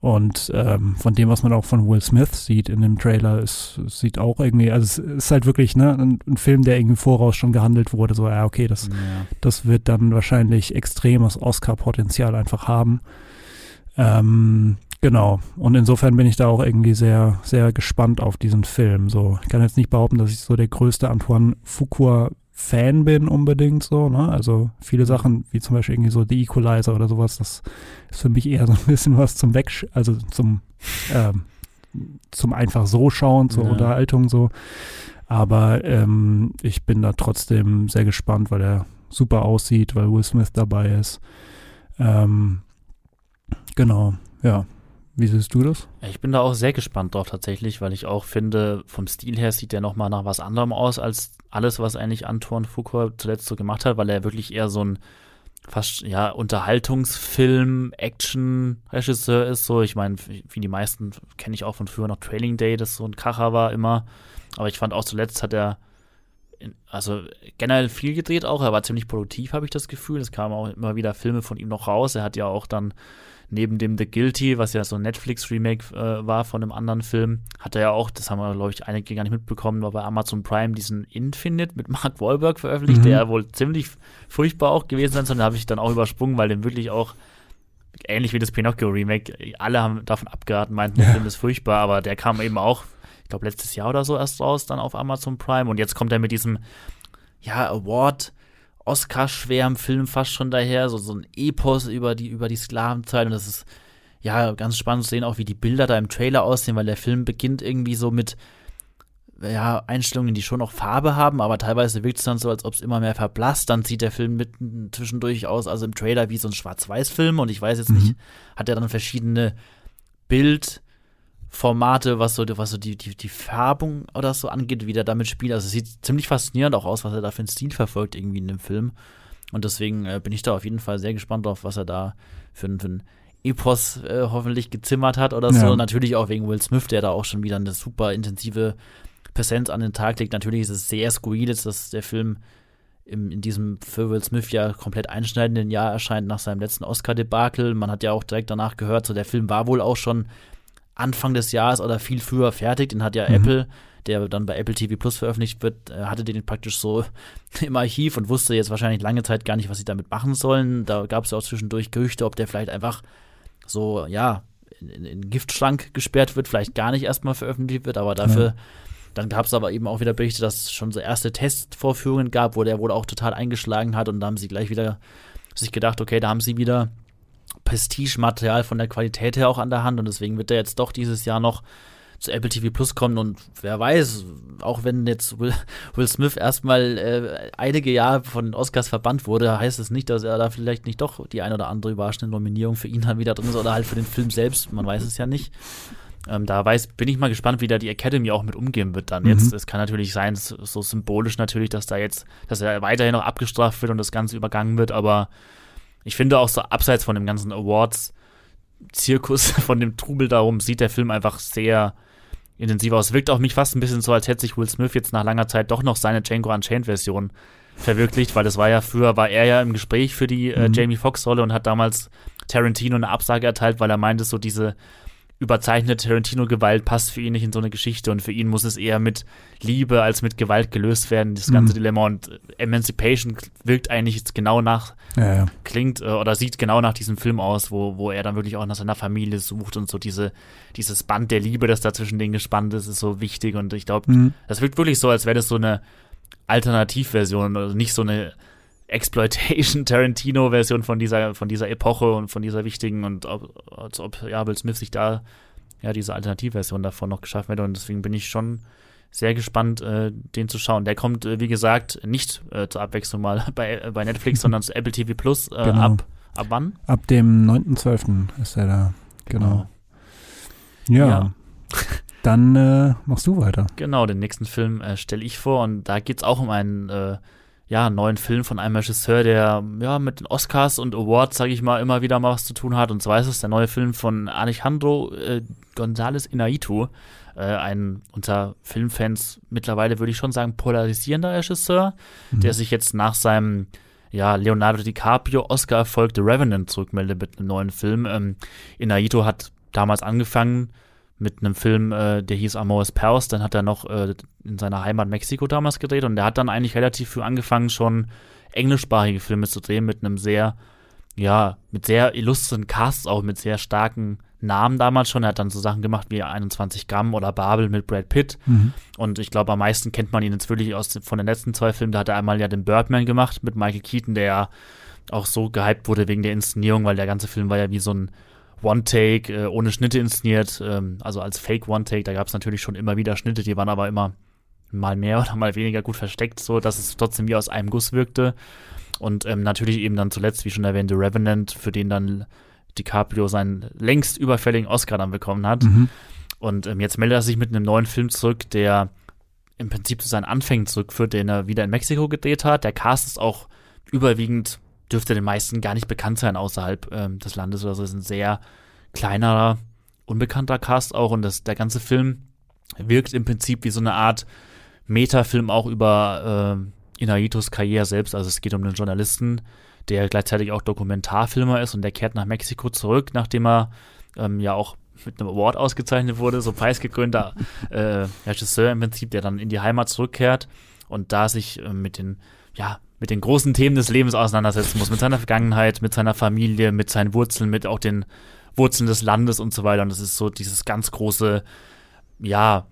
Und ähm, von dem, was man auch von Will Smith sieht in dem Trailer, ist, sieht auch irgendwie, also es ist halt wirklich ne, ein, ein Film, der irgendwie voraus schon gehandelt wurde. So, ja, okay, das, ja. das wird dann wahrscheinlich extremes Oscar-Potenzial einfach haben. Ähm, genau. Und insofern bin ich da auch irgendwie sehr, sehr gespannt auf diesen Film. So, ich kann jetzt nicht behaupten, dass ich so der größte Antoine Fuqua Fan bin unbedingt so, ne? Also viele Sachen, wie zum Beispiel irgendwie so The Equalizer oder sowas, das ist für mich eher so ein [LAUGHS] bisschen was zum Wegsch, also zum, ähm, zum einfach so schauen, zur ja. Unterhaltung so. Aber ähm, ich bin da trotzdem sehr gespannt, weil er super aussieht, weil Will Smith dabei ist. Ähm, genau, ja. Wie siehst du das? Ich bin da auch sehr gespannt drauf tatsächlich, weil ich auch finde, vom Stil her sieht der nochmal nach was anderem aus als alles, was eigentlich Antoine Foucault zuletzt so gemacht hat, weil er wirklich eher so ein fast ja Unterhaltungsfilm, Action-Regisseur ist. So, ich meine, wie die meisten kenne ich auch von früher noch Trailing Day, das so ein Kracher war immer. Aber ich fand auch zuletzt hat er also generell viel gedreht auch. Er war ziemlich produktiv, habe ich das Gefühl. Es kamen auch immer wieder Filme von ihm noch raus. Er hat ja auch dann neben dem The Guilty, was ja so ein Netflix-Remake äh, war von einem anderen Film, hat er ja auch, das haben wir, glaube ich, einige gar nicht mitbekommen, war bei Amazon Prime diesen Infinite mit Mark Wahlberg veröffentlicht, mhm. der wohl ziemlich furchtbar auch gewesen sein soll. Den habe ich dann auch übersprungen, weil den wirklich auch ähnlich wie das Pinocchio-Remake, alle haben davon abgeraten, meinten, der Film ist furchtbar, aber der kam eben auch, ich glaube, letztes Jahr oder so erst raus, dann auf Amazon Prime. Und jetzt kommt er mit diesem, ja, Award Oscar-schweren Film fast schon daher, so, so ein Epos über die, über die Sklavenzeit und das ist ja ganz spannend zu sehen, auch wie die Bilder da im Trailer aussehen, weil der Film beginnt irgendwie so mit ja, Einstellungen, die schon noch Farbe haben, aber teilweise wirkt es dann so, als ob es immer mehr verblasst. Dann sieht der Film mitten zwischendurch aus, also im Trailer wie so ein Schwarz-Weiß-Film und ich weiß jetzt mhm. nicht, hat er dann verschiedene Bild- Formate, was so, was so die, die, die Färbung oder so angeht, wie der damit spielt. Also es sieht ziemlich faszinierend auch aus, was er da für einen Stil verfolgt irgendwie in dem Film. Und deswegen äh, bin ich da auf jeden Fall sehr gespannt drauf, was er da für, für ein Epos äh, hoffentlich gezimmert hat oder ja. so. Natürlich auch wegen Will Smith, der da auch schon wieder eine super intensive Präsenz an den Tag legt. Natürlich ist es sehr skurril, dass der Film im, in diesem für Will Smith ja komplett einschneidenden Jahr erscheint nach seinem letzten Oscar-Debakel. Man hat ja auch direkt danach gehört, so der Film war wohl auch schon Anfang des Jahres oder viel früher fertig. Den hat ja mhm. Apple, der dann bei Apple TV Plus veröffentlicht wird, äh, hatte den praktisch so [LAUGHS] im Archiv und wusste jetzt wahrscheinlich lange Zeit gar nicht, was sie damit machen sollen. Da gab es ja auch zwischendurch Gerüchte, ob der vielleicht einfach so, ja, in, in Giftschrank gesperrt wird, vielleicht gar nicht erstmal veröffentlicht wird, aber dafür. Ja. Dann gab es aber eben auch wieder Berichte, dass es schon so erste Testvorführungen gab, wo der wohl auch total eingeschlagen hat und da haben sie gleich wieder sich gedacht, okay, da haben sie wieder Prestige-Material von der Qualität her auch an der Hand und deswegen wird er jetzt doch dieses Jahr noch zu Apple TV Plus kommen und wer weiß, auch wenn jetzt Will, [LAUGHS] Will Smith erstmal äh, einige Jahre von den Oscars verbannt wurde, heißt es nicht, dass er da vielleicht nicht doch die ein oder andere überraschende Nominierung für ihn dann wieder drin ist oder halt für den Film selbst, man weiß es ja nicht. Ähm, da weiß, bin ich mal gespannt, wie da die Academy auch mit umgehen wird dann. Mhm. Jetzt, es kann natürlich sein, so symbolisch natürlich, dass da jetzt, dass er weiterhin noch abgestraft wird und das Ganze übergangen wird, aber ich finde auch so abseits von dem ganzen Awards-Zirkus, [LAUGHS] von dem Trubel darum, sieht der Film einfach sehr intensiv aus. Wirkt auf mich fast ein bisschen so, als hätte sich Will Smith jetzt nach langer Zeit doch noch seine Django Unchained-Version verwirklicht, weil das war ja früher, war er ja im Gespräch für die äh, mhm. Jamie Foxx-Rolle und hat damals Tarantino eine Absage erteilt, weil er meinte, so diese überzeichnete Tarantino-Gewalt passt für ihn nicht in so eine Geschichte und für ihn muss es eher mit Liebe als mit Gewalt gelöst werden, das ganze mhm. Dilemma. Und Emancipation wirkt eigentlich genau nach, ja, ja. klingt äh, oder sieht genau nach diesem Film aus, wo, wo er dann wirklich auch nach seiner Familie sucht und so diese, dieses Band der Liebe, das da zwischen denen gespannt ist, ist so wichtig. Und ich glaube, mhm. das wirkt wirklich so, als wäre das so eine Alternativversion, also nicht so eine Exploitation [LAUGHS] Tarantino Version von dieser von dieser Epoche und von dieser wichtigen und ob, als ob ja Will Smith sich da ja diese Alternativversion davon noch geschaffen hätte und deswegen bin ich schon sehr gespannt, äh, den zu schauen. Der kommt, äh, wie gesagt, nicht äh, zur Abwechslung mal [LAUGHS] bei, äh, bei Netflix, [LAUGHS] sondern zu Apple TV Plus äh, genau. ab, ab wann? Ab dem 9.12. ist er da. Genau. genau. Ja. ja. Dann äh, machst du weiter. Genau, den nächsten Film stelle ich vor und da geht es auch um einen ja, neuen Film von einem Regisseur, der ja mit den Oscars und Awards, sage ich mal, immer wieder mal was zu tun hat. Und zwar ist es der neue Film von Alejandro äh, González Inaitu, äh, ein unter Filmfans mittlerweile würde ich schon sagen polarisierender Regisseur, mhm. der sich jetzt nach seinem ja, Leonardo DiCaprio Oscar-Erfolg The Revenant zurückmeldet mit einem neuen Film. Ähm, Inaitu hat damals angefangen mit einem Film, äh, der hieß Amores Perros. Dann hat er noch äh, in seiner Heimat Mexiko damals gedreht und der hat dann eigentlich relativ früh angefangen, schon englischsprachige Filme zu drehen mit einem sehr, ja, mit sehr illustren Casts, auch mit sehr starken Namen damals schon. Er hat dann so Sachen gemacht wie 21 Gramm oder Babel mit Brad Pitt. Mhm. Und ich glaube, am meisten kennt man ihn jetzt wirklich aus, von den letzten zwei Filmen. Da hat er einmal ja den Birdman gemacht mit Michael Keaton, der ja auch so gehypt wurde wegen der Inszenierung, weil der ganze Film war ja wie so ein One-Take äh, ohne Schnitte inszeniert, ähm, also als Fake One-Take. Da gab es natürlich schon immer wieder Schnitte, die waren aber immer mal mehr [LAUGHS] oder mal weniger gut versteckt, so dass es trotzdem wie aus einem Guss wirkte. Und ähm, natürlich eben dann zuletzt, wie schon erwähnt, The Revenant, für den dann DiCaprio seinen längst überfälligen Oscar dann bekommen hat. Mhm. Und ähm, jetzt meldet er sich mit einem neuen Film zurück, der im Prinzip zu seinen Anfängen zurückführt, den er wieder in Mexiko gedreht hat. Der Cast ist auch überwiegend dürfte den meisten gar nicht bekannt sein außerhalb ähm, des Landes oder so. Es ist ein sehr kleiner, unbekannter Cast auch und das, der ganze Film wirkt im Prinzip wie so eine Art Metafilm auch über äh, Inaitos Karriere selbst. Also es geht um einen Journalisten, der gleichzeitig auch Dokumentarfilmer ist und der kehrt nach Mexiko zurück, nachdem er ähm, ja auch mit einem Award ausgezeichnet wurde, so preisgekrönter [LAUGHS] äh, Regisseur im Prinzip, der dann in die Heimat zurückkehrt und da sich äh, mit den ja, mit den großen Themen des Lebens auseinandersetzen muss, mit seiner Vergangenheit, mit seiner Familie, mit seinen Wurzeln, mit auch den Wurzeln des Landes und so weiter. Und das ist so dieses ganz große, ja,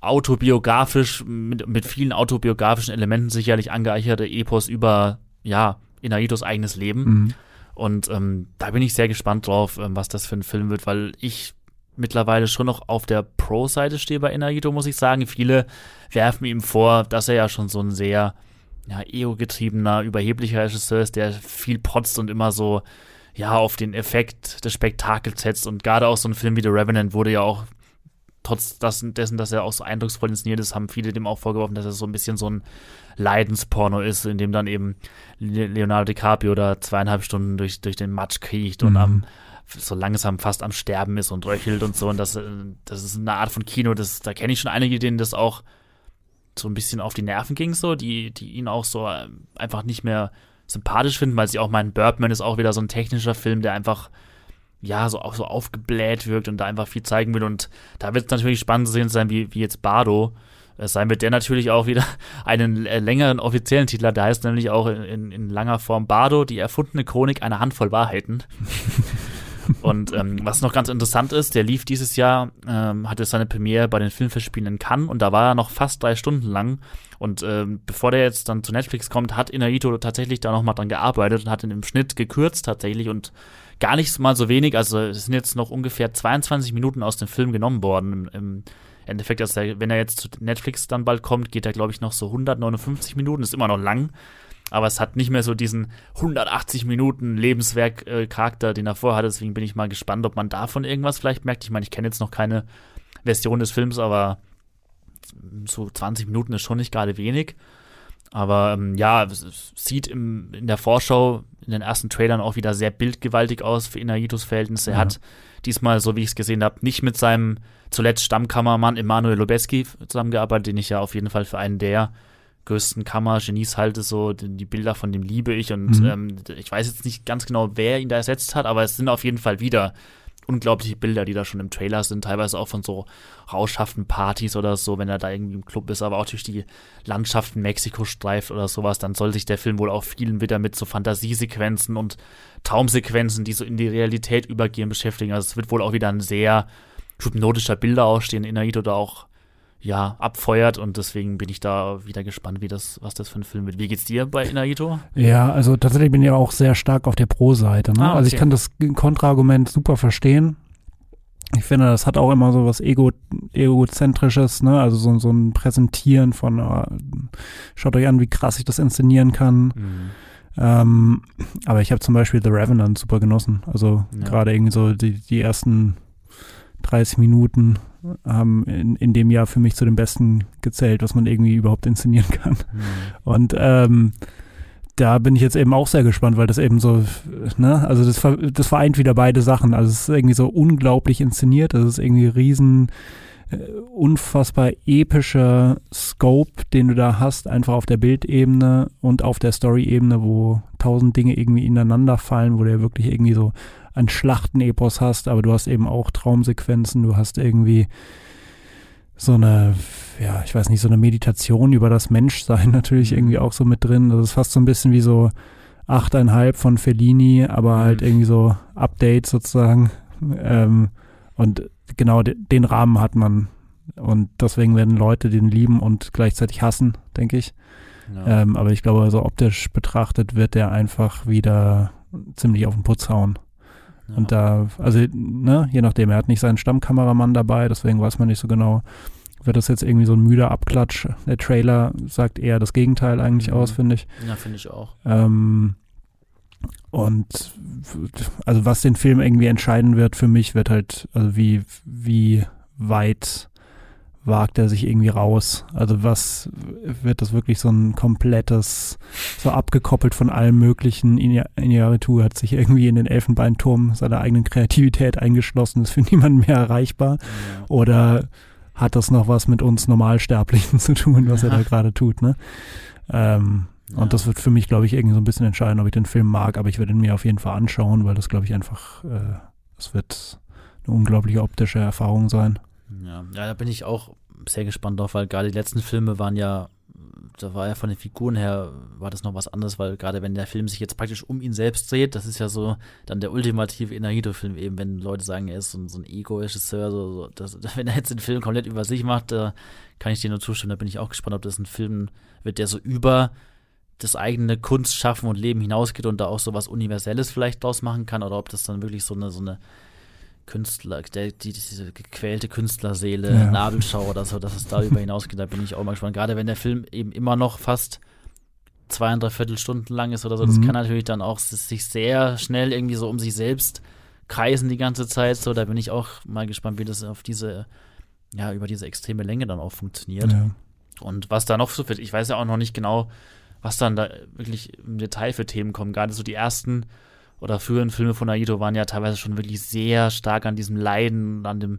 autobiografisch, mit, mit vielen autobiografischen Elementen sicherlich angeeicherte Epos über, ja, Inaitos eigenes Leben. Mhm. Und ähm, da bin ich sehr gespannt drauf, ähm, was das für ein Film wird, weil ich mittlerweile schon noch auf der Pro-Seite stehe bei Inaito, muss ich sagen. Viele werfen ihm vor, dass er ja schon so ein sehr ja, ego-getriebener, überheblicher Regisseur ist, der viel protzt und immer so, ja, auf den Effekt des Spektakels setzt. Und gerade auch so ein Film wie The Revenant wurde ja auch, trotz dessen, dass er auch so eindrucksvoll inszeniert ist, haben viele dem auch vorgeworfen, dass er so ein bisschen so ein Leidensporno ist, in dem dann eben Leonardo DiCaprio da zweieinhalb Stunden durch, durch den Matsch kriecht mhm. und am so langsam fast am Sterben ist und röchelt und so. Und das, das ist eine Art von Kino, das, da kenne ich schon einige, denen das auch so ein bisschen auf die Nerven ging, so, die, die ihn auch so äh, einfach nicht mehr sympathisch finden, weil sie auch meinen, Birdman ist auch wieder so ein technischer Film, der einfach ja, so auch so aufgebläht wirkt und da einfach viel zeigen will. Und da wird es natürlich spannend zu sehen sein, wie, wie jetzt Bardo es sein wird, der natürlich auch wieder [LAUGHS] einen äh, längeren offiziellen Titel hat. Der heißt nämlich auch in, in langer Form Bardo, die erfundene Chronik einer Handvoll Wahrheiten. [LAUGHS] Und ähm, was noch ganz interessant ist, der lief dieses Jahr, ähm, hatte seine Premiere bei den Filmfestspielen in Cannes und da war er noch fast drei Stunden lang. Und ähm, bevor der jetzt dann zu Netflix kommt, hat Inaito tatsächlich da nochmal dran gearbeitet und hat ihn im Schnitt gekürzt tatsächlich und gar nicht mal so wenig. Also es sind jetzt noch ungefähr 22 Minuten aus dem Film genommen worden. Im, im Endeffekt, also wenn er jetzt zu Netflix dann bald kommt, geht er, glaube ich, noch so 159 Minuten. Ist immer noch lang aber es hat nicht mehr so diesen 180 Minuten Lebenswerk-Charakter, den er vorhatte. Deswegen bin ich mal gespannt, ob man davon irgendwas vielleicht merkt. Ich meine, ich kenne jetzt noch keine Version des Films, aber so 20 Minuten ist schon nicht gerade wenig. Aber ähm, ja, es sieht im, in der Vorschau, in den ersten Trailern auch wieder sehr bildgewaltig aus für Inaitos Verhältnisse. Er ja. hat diesmal, so wie ich es gesehen habe, nicht mit seinem zuletzt Stammkammermann Emanuel Lobeski zusammengearbeitet, den ich ja auf jeden Fall für einen der größten Kammergenies halte, so die, Bilder von dem liebe ich und Mhm. ähm, ich weiß jetzt nicht ganz genau, wer ihn da ersetzt hat, aber es sind auf jeden Fall wieder unglaubliche Bilder, die da schon im Trailer sind, teilweise auch von so rauschhaften Partys oder so, wenn er da irgendwie im Club ist, aber auch durch die Landschaften Mexiko streift oder sowas, dann soll sich der Film wohl auch vielen wieder mit so Fantasiesequenzen und Traumsequenzen, die so in die Realität übergehen, beschäftigen. Also es wird wohl auch wieder ein sehr hypnotischer Bilderaussteh, den Inaito da auch ja, abfeuert und deswegen bin ich da wieder gespannt, wie das, was das für ein Film wird. Wie geht's dir bei Inaito? Ja, also tatsächlich bin ich auch sehr stark auf der Pro-Seite. Ne? Ah, Also ich okay. kann das Kontraargument super verstehen. Ich finde, das hat auch immer so was Ego, Egozentrisches, ne? Also so, so ein Präsentieren von, äh, schaut euch an, wie krass ich das inszenieren kann. Ähm, aber ich habe zum Beispiel The Revenant super genossen. Also Ja. gerade irgendwie so die, die ersten 30 Minuten haben in, in dem Jahr für mich zu den besten gezählt, was man irgendwie überhaupt inszenieren kann. Mhm. Und ähm, da bin ich jetzt eben auch sehr gespannt, weil das eben so, ne, also das, das vereint wieder beide Sachen. Also es ist irgendwie so unglaublich inszeniert, das ist irgendwie riesen, unfassbar epischer Scope, den du da hast, einfach auf der Bildebene und auf der Story-Ebene, wo tausend Dinge irgendwie ineinander fallen, wo du ja wirklich irgendwie so ein Schlachtenepos hast, aber du hast eben auch Traumsequenzen, du hast irgendwie so eine, ja, ich weiß nicht, so eine Meditation über das Menschsein [LAUGHS] natürlich Mhm. irgendwie auch so mit drin. Das ist fast so ein bisschen wie so achteinhalb von Fellini, aber halt Mhm. irgendwie so Update sozusagen. Ähm, und genau de den Rahmen hat man. Und deswegen werden Leute den lieben und gleichzeitig hassen, denke ich. Ja. Ähm, aber ich glaube, so optisch betrachtet wird der einfach wieder ziemlich auf den Putz hauen. ja. Und da, also, ne, je nachdem, er hat nicht seinen Stammkameramann dabei, deswegen weiß man nicht so genau, wird das jetzt irgendwie so ein müder Abklatsch. Der Trailer sagt eher das Gegenteil eigentlich Mhm. aus, finde ich. ja, finde ich auch. Ähm, und also was den Film irgendwie entscheiden wird für mich, wird halt, also wie, wie weit wagt er sich irgendwie raus? Also was wird das wirklich so ein komplettes, so abgekoppelt von allem möglichen, Iñárritu hat sich irgendwie in den Elfenbeinturm seiner eigenen Kreativität eingeschlossen, ist für [LAUGHS] niemanden mehr erreichbar. Ja. Oder hat das noch was mit uns Normalsterblichen [LAUGHS] zu tun, was er da Ja. gerade tut, ne? Ähm, Ja. Und das wird für mich, glaube ich, irgendwie so ein bisschen entscheiden, ob ich den Film mag, aber ich werde ihn mir auf jeden Fall anschauen, weil das, glaube ich, einfach, äh, es wird eine unglaubliche optische Erfahrung sein. Ja, ja, da bin ich auch sehr gespannt drauf, weil gerade die letzten Filme waren ja, da war ja von den Figuren her, war das noch was anderes, weil gerade wenn der Film sich jetzt praktisch um ihn selbst dreht, das ist ja so dann der ultimative Inarito-Film eben, wenn Leute sagen, er ist so, ein- so ein Ego-Regisseur, so, so, das, [LAUGHS] wenn er jetzt den Film komplett über sich macht, da kann ich dir nur zustimmen, da bin ich auch gespannt, ob das ein Film wird, der so über das eigene Kunstschaffen und Leben hinausgeht und da auch so was Universelles vielleicht draus machen kann oder ob das dann wirklich so eine, so eine Künstler, der, die, diese gequälte Künstlerseele, Ja. Nabelschau oder so, dass es darüber hinausgeht, da bin ich auch mal gespannt. Gerade wenn der Film eben immer noch fast zwei und dreiviertel Stunden lang ist oder so, das Mhm. kann natürlich dann auch sich sehr schnell irgendwie so um sich selbst kreisen die ganze Zeit. So, da bin ich auch mal gespannt, wie das auf diese, ja, über diese extreme Länge dann auch funktioniert. Ja. Und was da noch so wird, ich weiß ja auch noch nicht genau, was dann da wirklich im Detail für Themen kommen. Gerade so die ersten oder früheren Filme von Aito waren ja teilweise schon wirklich sehr stark an diesem Leiden, an dem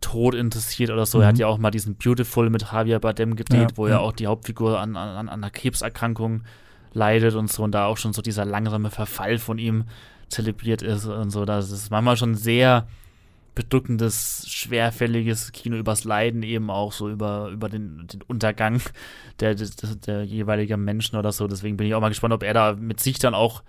Tod interessiert oder so. Er Mhm. hat ja auch mal diesen Beautiful mit Javier Bardem gedreht, Ja, wo ja. ja auch die Hauptfigur an, an, an einer Krebserkrankung leidet und so und da auch schon so dieser langsame Verfall von ihm zelebriert ist und so. Das ist manchmal schon sehr bedrückendes, schwerfälliges Kino übers Leiden, eben auch so über, über den, den Untergang der, der, der jeweiligen Menschen oder so. Deswegen bin ich auch mal gespannt, ob er da mit sich dann auch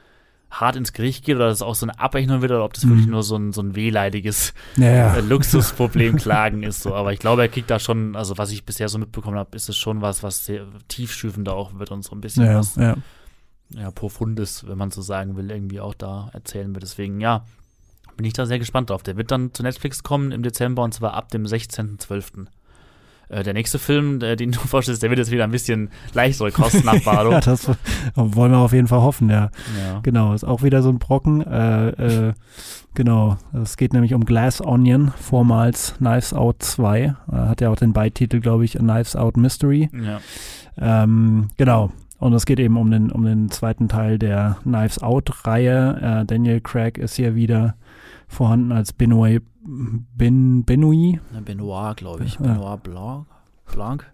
hart ins Gericht geht oder das auch so eine Abrechnung wird oder ob das Mhm. wirklich nur so ein, so ein wehleidiges Ja, äh, Luxusproblem [LAUGHS] klagen ist so. Aber ich glaube, er kriegt da schon, also was ich bisher so mitbekommen habe, ist es schon was, was sehr tiefschürfender auch wird und so ein bisschen ja, was ja. ja, profundes, wenn man so sagen will, irgendwie auch da erzählen wird. Deswegen, ja, bin ich da sehr gespannt drauf. Der wird dann zu Netflix kommen im Dezember und zwar ab dem 16.12. Äh, der nächste Film, der, den du [LAUGHS] vorstellst, der wird jetzt wieder ein bisschen leichtere Kosten [LAUGHS] ja, das wollen wir auf jeden Fall hoffen, ja. ja. Genau, ist auch wieder so ein Brocken. Äh, äh, genau, es geht nämlich um Glass Onion, vormals Knives Out 2. Äh, hat ja auch den Beititel, glaube ich, Knives Out Mystery. ja. Ähm, genau. Und es geht eben um den, um den zweiten Teil der Knives Out-Reihe. Äh, Daniel Craig ist hier wieder vorhanden als Benoit ben, Benoit. Benoit, glaube ich. Benoit Blanc. Blanc.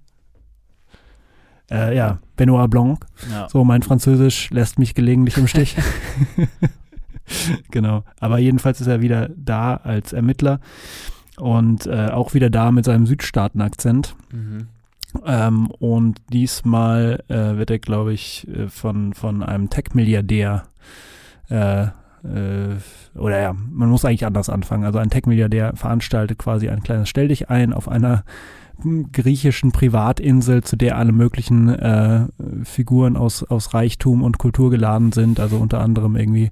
Äh, ja, Benoit Blanc. Ja. So, mein Französisch lässt mich gelegentlich im Stich. [LAUGHS] [LAUGHS] genau. Aber jedenfalls ist er wieder da als Ermittler und äh, auch wieder da mit seinem Südstaaten-Akzent. Mhm. Ähm, und diesmal äh, wird er, glaube ich, äh, von, von einem Tech-Milliardär äh, oder ja, man muss eigentlich anders anfangen. Also ein Tech-Milliardär veranstaltet quasi ein kleines Stell dich ein auf einer griechischen Privatinsel, zu der alle möglichen äh, Figuren aus, aus Reichtum und Kultur geladen sind. Also unter anderem irgendwie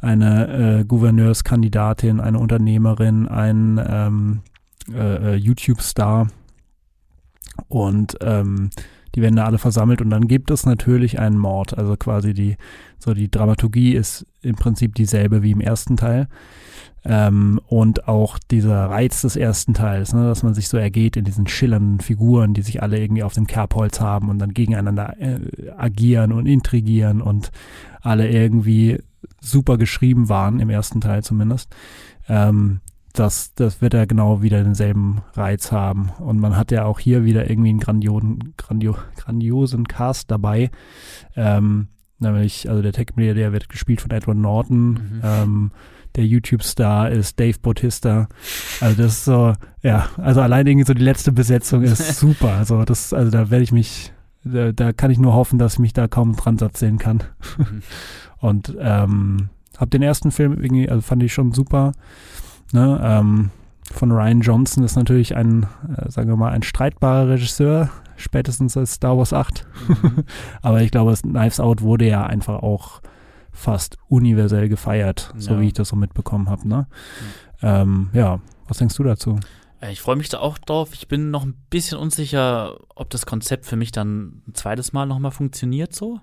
eine äh, Gouverneurskandidatin, eine Unternehmerin, ein ähm, äh, äh, YouTube-Star und ähm, die werden da alle versammelt und dann gibt es natürlich einen Mord. Also quasi die, so die Dramaturgie ist im Prinzip dieselbe wie im ersten Teil. Ähm, und auch dieser Reiz des ersten Teils, ne, dass man sich so ergeht in diesen schillernden Figuren, die sich alle irgendwie auf dem Kerbholz haben und dann gegeneinander äh, agieren und intrigieren und alle irgendwie super geschrieben waren, im ersten Teil zumindest. Ähm, das, das wird ja genau wieder denselben Reiz haben. Und man hat ja auch hier wieder irgendwie einen grandiosen, grandio, grandiosen Cast dabei. Ähm, nämlich, also der Tech-Milliardär wird gespielt von Edward Norton. Mhm. Ähm, der YouTube-Star ist Dave Bautista. Also das ist so, ja, also allein irgendwie so die letzte Besetzung ist [LAUGHS] super. Also das, also da werde ich mich, da, da kann ich nur hoffen, dass ich mich da kaum dran Satz sehen kann. Mhm. [LAUGHS] Und ähm, hab den ersten Film irgendwie, also fand ich schon super. Ne? Ähm, von Ryan Johnson ist natürlich ein, äh, sagen wir mal, ein streitbarer Regisseur, spätestens als Star Wars 8. Mhm. [LAUGHS] Aber ich glaube, Knives Out wurde ja einfach auch fast universell gefeiert, so Ja. wie ich das so mitbekommen habe. Ne? Ähm, ja, was denkst du dazu? Äh, Ich freue mich da auch drauf. Ich bin noch ein bisschen unsicher, ob das Konzept für mich dann ein zweites Mal nochmal funktioniert so.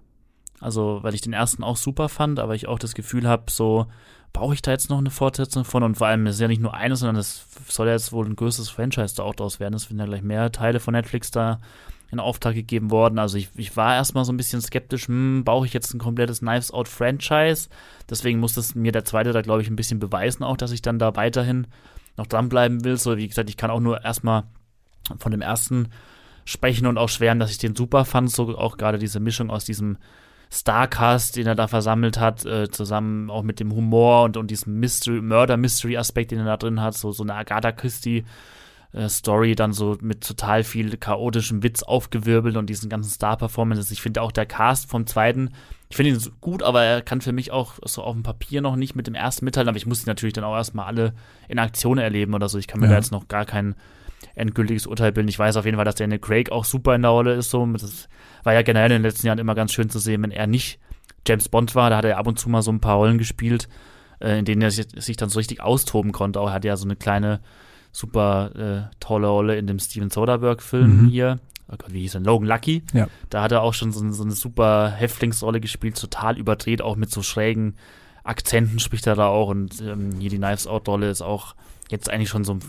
Also, weil ich den ersten auch super fand, aber ich auch das Gefühl habe, so, brauche ich da jetzt noch eine Fortsetzung von? Und vor allem, ist ja nicht nur eine, sondern es soll ja jetzt wohl ein größeres Franchise da auch draus werden. Es sind ja gleich mehr Teile von Netflix da in Auftrag gegeben worden. Also ich, ich war erstmal so ein bisschen skeptisch, hm, brauche ich jetzt ein komplettes Knives Out Franchise? Deswegen muss das mir der zweite da, glaube ich, ein bisschen beweisen auch, dass ich dann da weiterhin noch dranbleiben will. So, wie gesagt, ich kann auch nur erstmal von dem ersten sprechen und auch schweren, dass ich den super fand. So auch gerade diese Mischung aus diesem Starcast, den er da versammelt hat, äh, zusammen auch mit dem Humor und, und diesem Mystery, Murder-Mystery-Aspekt, den er da drin hat, so, so eine Agatha Christie. Story dann so mit total viel chaotischem Witz aufgewirbelt und diesen ganzen Star-Performances. Ich finde auch der Cast vom zweiten, ich finde ihn gut, aber er kann für mich auch so auf dem Papier noch nicht mit dem ersten mitteilen, aber ich muss die natürlich dann auch erstmal alle in Aktion erleben oder so. Ich kann mir Ja. da jetzt noch gar kein endgültiges Urteil bilden. Ich weiß auf jeden Fall, dass Daniel Craig auch super in der Rolle ist. So. Das war ja generell in den letzten Jahren immer ganz schön zu sehen, wenn er nicht James Bond war. Da hat er ab und zu mal so ein paar Rollen gespielt, äh, in denen er sich, sich dann so richtig austoben konnte. Auch er hat ja so eine kleine, super äh, tolle Rolle in dem Steven Soderbergh-Film Mhm. hier. Oh Gott, wie hieß er? Logan Lucky. Ja. Da hat er auch schon so, so eine super Häftlingsrolle gespielt, total überdreht, auch mit so schrägen Akzenten spricht er da auch. Und ähm, hier die Knives Out-Rolle ist auch jetzt eigentlich schon so ein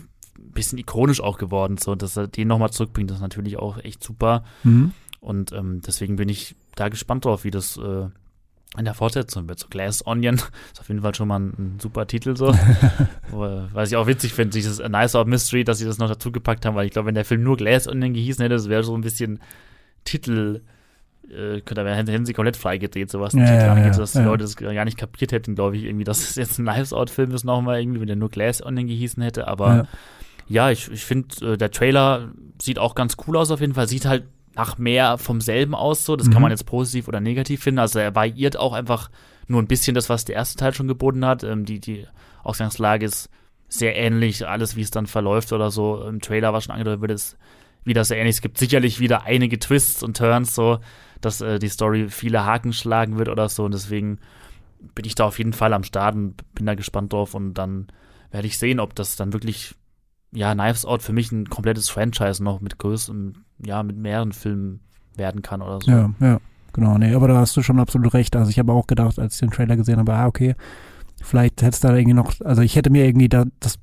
bisschen ikonisch auch geworden. So, dass er den nochmal zurückbringt, das ist natürlich auch echt super. Mhm. Und ähm, deswegen bin ich da gespannt drauf, wie das äh, in der Fortsetzung wird. So Glass Onion [LAUGHS] ist auf jeden Fall schon mal ein, ein super Titel so. [LAUGHS] Was ich auch witzig finde, dieses A Nice Out Mystery, dass sie das noch dazu gepackt haben, weil ich glaube, wenn der Film nur Glass Onion gehießen hätte, das wäre so ein bisschen Titel, äh, könnte da hätten sie komplett freigedreht, sowas Ja, ja, angeht, ja, sodass die ja. Leute das gar nicht kapiert hätten, glaube ich, irgendwie, dass es jetzt ein Knives Out Film ist nochmal irgendwie, wenn der nur Glass Onion gehießen hätte, aber Ja. Ja, ich, ich finde, äh, der Trailer sieht auch ganz cool aus auf jeden Fall. Sieht halt nach mehr vom selben aus, so. Das kann Mhm. man jetzt positiv oder negativ finden. Also er variiert auch einfach nur ein bisschen das, was der erste Teil schon geboten hat. Ähm, die, die Ausgangslage ist sehr ähnlich, alles wie es dann verläuft oder so. Im Trailer war schon angedeutet, wird es wieder sehr ähnlich. Es gibt sicherlich wieder einige Twists und Turns, so, dass äh, die Story viele Haken schlagen wird oder so. Und deswegen bin ich da auf jeden Fall am Start und bin da gespannt drauf. Und dann werde ich sehen, ob das dann wirklich ja, Knives Out für mich ein komplettes Franchise noch mit größeren, ja, mit mehreren Filmen werden kann oder so. Ja, ja, genau. Nee, aber da hast du schon absolut recht. Also ich habe auch gedacht, als ich den Trailer gesehen habe, ah, okay, vielleicht hätte es da irgendwie noch, also ich hätte mir irgendwie da das,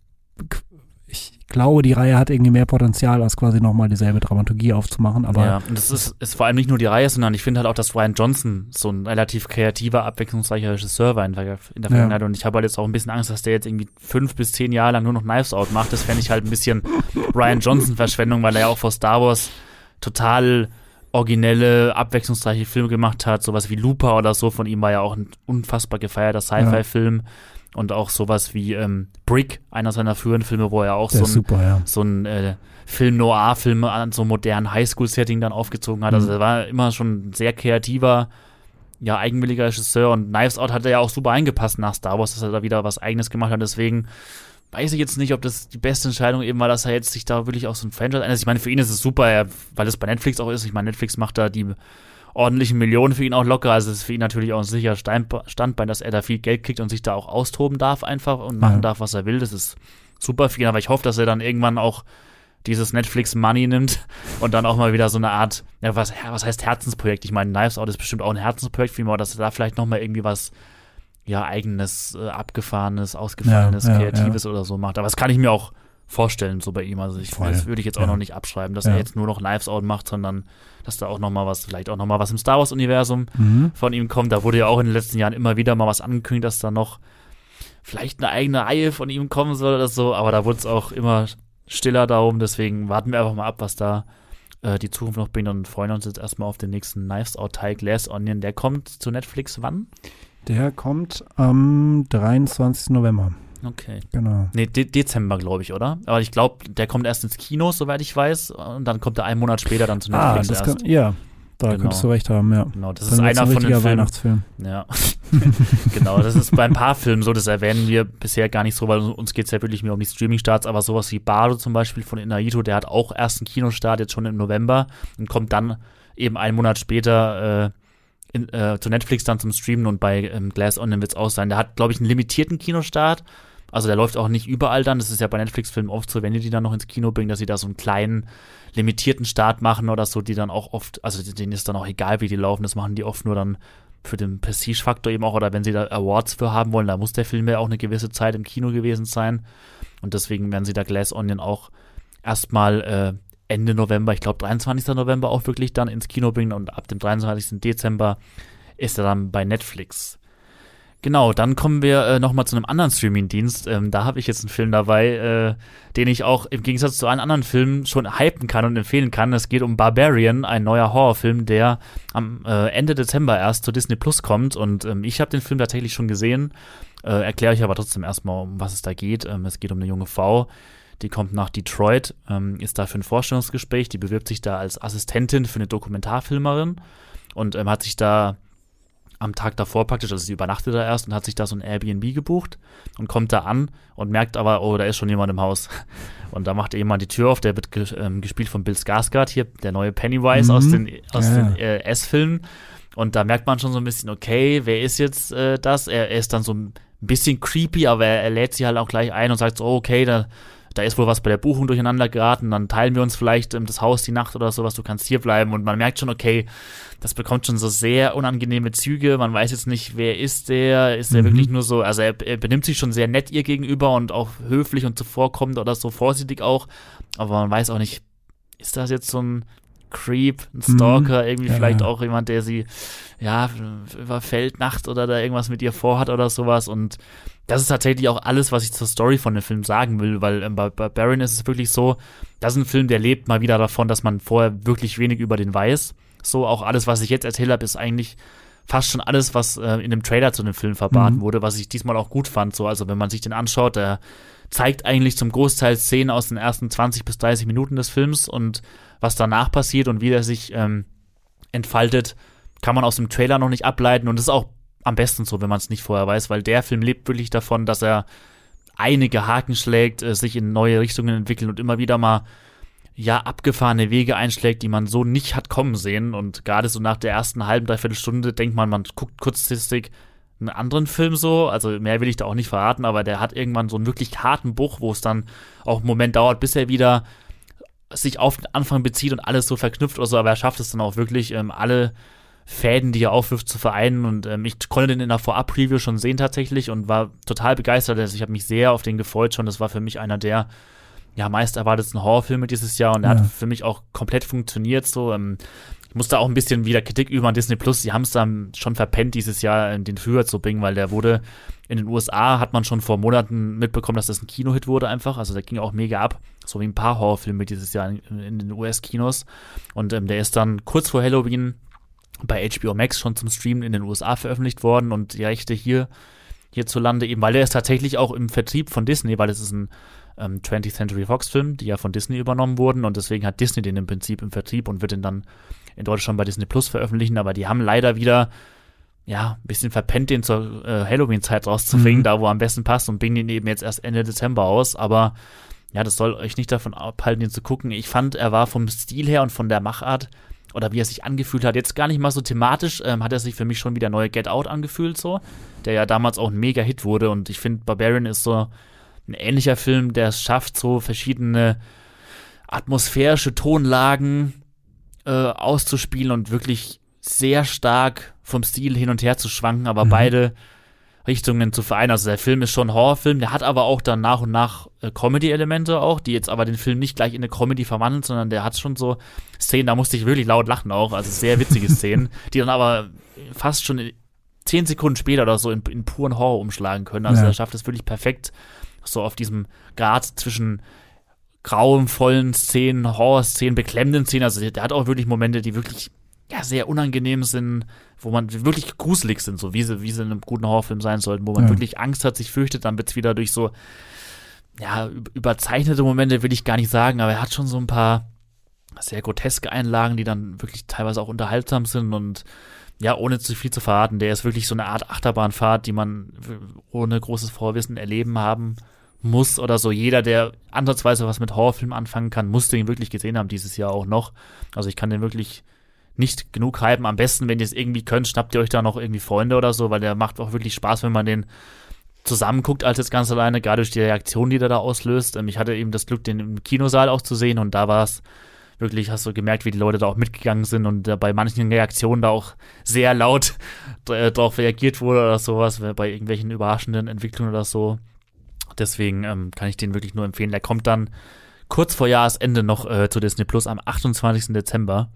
ich glaube, die Reihe hat irgendwie mehr Potenzial, als quasi nochmal dieselbe Dramaturgie aufzumachen, aber ja, und das ist, ist vor allem nicht nur die Reihe, sondern ich finde halt auch, dass Ryan Johnson so ein relativ kreativer, abwechslungsreicher Regisseur war in der, in der Ja. Vergangenheit. Und ich habe halt jetzt auch ein bisschen Angst, dass der jetzt irgendwie fünf bis zehn Jahre lang nur noch Knives Out macht. Das fände ich halt ein bisschen Ryan Johnson-Verschwendung, weil er ja auch vor Star Wars total originelle, abwechslungsreiche Filme gemacht hat, sowas wie Looper oder so, von ihm war ja auch ein unfassbar gefeierter Sci-Fi-Film. Und auch sowas wie ähm, Brick, einer seiner früheren Filme, wo er auch Der so ein, super, ja. so ein äh, Film-Noir-Film an so einem modernen Highschool-Setting dann aufgezogen hat. Also Mhm. er war immer schon ein sehr kreativer, ja, eigenwilliger Regisseur und Knives Out hat er ja auch super eingepasst nach Star Wars, dass er da wieder was Eigenes gemacht hat. Deswegen weiß ich jetzt nicht, ob das die beste Entscheidung eben war, dass er jetzt sich da wirklich auf so ein Franchise einlässt. Ich meine, für ihn ist es super, er, weil es bei Netflix auch ist. Ich meine, Netflix macht da die ordentlichen Millionen für ihn auch locker. Also es ist für ihn natürlich auch ein sicherer Standbein, dass er da viel Geld kriegt und sich da auch austoben darf einfach und machen Ja. darf, was er will. Das ist super für ihn, aber ich hoffe, dass er dann irgendwann auch dieses Netflix Money nimmt [LAUGHS] und dann auch mal wieder so eine Art, ja, was, was heißt Herzensprojekt? Ich meine, Knives Out ist bestimmt auch ein Herzensprojekt für ihn, aber dass er da vielleicht noch mal irgendwie was, ja, eigenes, äh, abgefahrenes, ausgefallenes, Ja, ja, kreatives oder so macht. Aber das kann ich mir auch vorstellen, so bei ihm. Also ich, Voll. das würde ich jetzt auch Ja. noch nicht abschreiben, dass Ja. er jetzt nur noch Knives Out macht, sondern dass da auch noch mal was, vielleicht auch noch mal was im Star Wars Universum Mhm. von ihm kommt. Da wurde ja auch in den letzten Jahren immer wieder mal was angekündigt, dass da noch vielleicht eine eigene Reihe von ihm kommen soll oder so, aber da wurde es auch immer stiller darum, deswegen warten wir einfach mal ab, was da äh, die Zukunft noch bringt und freuen uns jetzt erstmal auf den nächsten Knives Out Teil Glass Onion. Der kommt zu Netflix wann? Der kommt am 23. November. Okay. Genau. Nee, De Dezember, glaube ich, oder? Aber ich glaube, der kommt erst ins Kino, soweit ich weiß, und dann kommt er einen Monat später dann zu Ah, Netflix das erst. kann, ja, da Genau. könntest du recht haben, ja. genau, das Dann ist einer ein von den Filmen. Weihnachtsfilm. Ja, [LAUGHS] genau. Das ist bei ein paar Filmen so, das erwähnen wir bisher gar nicht so, weil uns geht es ja wirklich mehr um die Streaming-Starts, aber sowas wie Bardo zum Beispiel von Inaito, der hat auch erst einen Kinostart jetzt schon im November und kommt dann eben einen Monat später äh, in, äh, zu Netflix dann zum Streamen und bei ähm, Glass Onion wird es auch sein. Der hat, glaube ich, einen limitierten Kinostart. Also der läuft auch nicht überall dann. Das ist ja bei Netflix-Filmen oft so, wenn die die dann noch ins Kino bringen, dass sie da so einen kleinen, limitierten Start machen oder so, die dann auch oft, also denen ist dann auch egal, wie die laufen. Das machen die oft nur dann für den Prestige-Faktor eben auch oder wenn sie da Awards für haben wollen, da muss der Film ja auch eine gewisse Zeit im Kino gewesen sein. Und deswegen werden sie da Glass Onion auch erstmal äh, Ende November, ich glaube 23. November auch wirklich dann ins Kino bringen und ab dem 23. Dezember ist er dann bei Netflix. Genau, dann kommen wir äh, nochmal zu einem anderen Streaming-Dienst. Ähm, da habe ich jetzt einen Film dabei, äh, den ich auch im Gegensatz zu allen anderen Filmen schon hypen kann und empfehlen kann. Es geht um Barbarian, ein neuer Horrorfilm, der am äh, Ende Dezember erst zu Disney Plus kommt. Und ähm, ich habe den Film tatsächlich schon gesehen. Äh, Erkläre ich aber trotzdem erstmal, um was es da geht. Ähm, es geht um eine junge Frau, die kommt nach Detroit, ähm, ist da für ein Vorstellungsgespräch, die bewirbt sich da als Assistentin für eine Dokumentarfilmerin und ähm, hat sich da am Tag davor praktisch, also sie übernachtet da erst und hat sich da so ein Airbnb gebucht und kommt da an und merkt aber, oh, da ist schon jemand im Haus. [LAUGHS] Und da macht jemand die Tür auf, der wird ge ähm, gespielt von Bill Skarsgård hier, der neue Pennywise Mhm. aus den, aus Ja, den äh, S-Filmen. Und da merkt man schon so ein bisschen, okay, wer ist jetzt äh, das? Er, er ist dann so ein bisschen creepy, aber er, er lädt sie halt auch gleich ein und sagt so, okay, da, da ist wohl was bei der Buchung durcheinander geraten, dann teilen wir uns vielleicht ähm, das Haus die Nacht oder sowas, du kannst hier bleiben. Und man merkt schon, okay, das bekommt schon so sehr unangenehme Züge. Man weiß jetzt nicht, wer ist der? Ist der Mhm. wirklich nur so, also er, er benimmt sich schon sehr nett ihr gegenüber und auch höflich und zuvorkommend oder so vorsichtig auch. Aber man weiß auch nicht, ist das jetzt so ein Creep, ein Stalker, irgendwie Ja, vielleicht ja. auch jemand, der sie, ja, überfällt nachts oder da irgendwas mit ihr vorhat oder sowas. Und das ist tatsächlich auch alles, was ich zur Story von dem Film sagen will, weil ähm, bei, bei Baron ist es wirklich so, das ist ein Film, der lebt mal wieder davon, dass man vorher wirklich wenig über den weiß. So, auch alles, was ich jetzt erzählt habe, ist eigentlich fast schon alles, was äh, in dem Trailer zu dem Film verbaten Mhm. wurde, was ich diesmal auch gut fand. So, also wenn man sich den anschaut, der zeigt eigentlich zum Großteil Szenen aus den ersten 20 bis 30 Minuten des Films und was danach passiert und wie der sich ähm, entfaltet, kann man aus dem Trailer noch nicht ableiten und das ist auch am besten so, wenn man es nicht vorher weiß, weil der Film lebt wirklich davon, dass er einige Haken schlägt, äh, sich in neue Richtungen entwickelt und immer wieder mal ja abgefahrene Wege einschlägt, die man so nicht hat kommen sehen und gerade so nach der ersten halben, dreiviertel Stunde denkt man, man guckt kurzfristig einen anderen Film so, also mehr will ich da auch nicht verraten, aber der hat irgendwann so einen wirklich harten Bruch, wo es dann auch einen Moment dauert, bis er wieder sich auf den Anfang bezieht und alles so verknüpft oder so, aber er schafft es dann auch wirklich, ähm, alle Fäden, die er aufwirft, zu vereinen. Und ähm, ich konnte den in der Vorab-Preview schon sehen tatsächlich und war total begeistert. Also ich habe mich sehr auf den gefreut schon. Das war für mich einer der ja, meist erwartetsten Horrorfilme dieses Jahr und der Ja. hat für mich auch komplett funktioniert. So, ähm, ich muss da auch ein bisschen wieder Kritik üben an Disney Plus. Sie haben es dann schon verpennt, dieses Jahr den Frühjahr zu bringen, weil der wurde in den USA, hat man schon vor Monaten mitbekommen, dass das ein Kinohit wurde einfach. Also der ging auch mega ab. So wie ein paar Horrorfilme dieses Jahr in, in den US-Kinos. Und ähm, der ist dann kurz vor Halloween bei HBO Max schon zum Streamen in den USA veröffentlicht worden und die Rechte hier hierzulande eben, weil der ist tatsächlich auch im Vertrieb von Disney, weil es ist ein ähm, 20th Century Fox Film, die ja von Disney übernommen wurden und deswegen hat Disney den im Prinzip im Vertrieb und wird den dann in Deutschland bei Disney Plus veröffentlichen, aber die haben leider wieder ja, ein bisschen verpennt, den zur äh, Halloween-Zeit rauszubringen, mhm. da wo am besten passt und bringen den eben jetzt erst Ende Dezember aus, aber ja, das soll euch nicht davon abhalten, ihn zu gucken. Ich fand, er war vom Stil her und von der Machart oder wie er sich angefühlt hat, jetzt gar nicht mal so thematisch, ähm, hat er sich für mich schon wieder neue Get Out angefühlt, so, der ja damals auch ein mega Hit wurde und ich finde, Barbarian ist so ein ähnlicher Film, der es schafft, so verschiedene atmosphärische Tonlagen äh, auszuspielen und wirklich sehr stark vom Stil hin und her zu schwanken, aber mhm. beide Richtungen zu vereinen. Also der Film ist schon ein Horrorfilm, der hat aber auch dann nach und nach äh, Comedy-Elemente auch, die jetzt aber den Film nicht gleich in eine Comedy verwandeln, sondern der hat schon so Szenen, da musste ich wirklich laut lachen auch, also sehr witzige Szenen, [LAUGHS] die dann aber fast schon zehn Sekunden später oder so in, in puren Horror umschlagen können. Also ja. er schafft es wirklich perfekt, so auf diesem Grad zwischen grauenvollen Szenen, Horror-Szenen, beklemmenden Szenen. Also der, der hat auch wirklich Momente, die wirklich ja, sehr unangenehm sind, wo man wirklich gruselig sind, so wie sie, wie sie in einem guten Horrorfilm sein sollten, wo man ja. wirklich Angst hat, sich fürchtet, dann wird es wieder durch so, ja, überzeichnete Momente will ich gar nicht sagen, aber er hat schon so ein paar sehr groteske Einlagen, die dann wirklich teilweise auch unterhaltsam sind und ja, ohne zu viel zu verraten, der ist wirklich so eine Art Achterbahnfahrt, die man ohne großes Vorwissen erleben haben muss oder so. Jeder, der ansatzweise was mit Horrorfilmen anfangen kann, muss den wirklich gesehen haben dieses Jahr auch noch. Also ich kann den wirklich nicht genug hypen. Am besten, wenn ihr es irgendwie könnt, schnappt ihr euch da noch irgendwie Freunde oder so, weil der macht auch wirklich Spaß, wenn man den zusammen guckt als jetzt ganz alleine, gerade durch die Reaktion, die der da auslöst. Ähm, ich hatte eben das Glück, den im Kinosaal auch zu sehen und da war es wirklich, hast du gemerkt, wie die Leute da auch mitgegangen sind und bei manchen Reaktionen da auch sehr laut äh, darauf reagiert wurde oder sowas, bei irgendwelchen überraschenden Entwicklungen oder so. Deswegen ähm, kann ich den wirklich nur empfehlen. Der kommt dann kurz vor Jahresende noch äh, zu Disney Plus am 28. Dezember.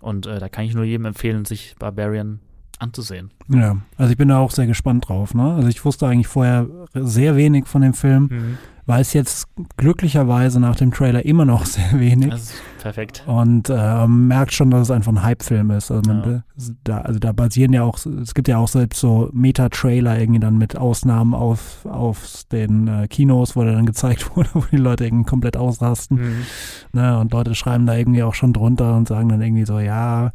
Und äh, da kann ich nur jedem empfehlen, sich Barbarian anzusehen. Ja, also ich bin da auch sehr gespannt drauf. Ne? Also ich wusste eigentlich vorher sehr wenig von dem Film. Mhm weiß jetzt glücklicherweise nach dem Trailer immer noch [LAUGHS] sehr wenig. Das ist perfekt. Und äh, merkt schon, dass es einfach ein Hype-Film ist. Also, ja. da, also da basieren ja auch, es gibt ja auch selbst so Meta-Trailer irgendwie dann mit Ausnahmen auf, auf den äh, Kinos, wo der dann gezeigt [LAUGHS] wurde, wo die Leute irgendwie komplett ausrasten. Mhm. Ne, und Leute schreiben da irgendwie auch schon drunter und sagen dann irgendwie so, ja,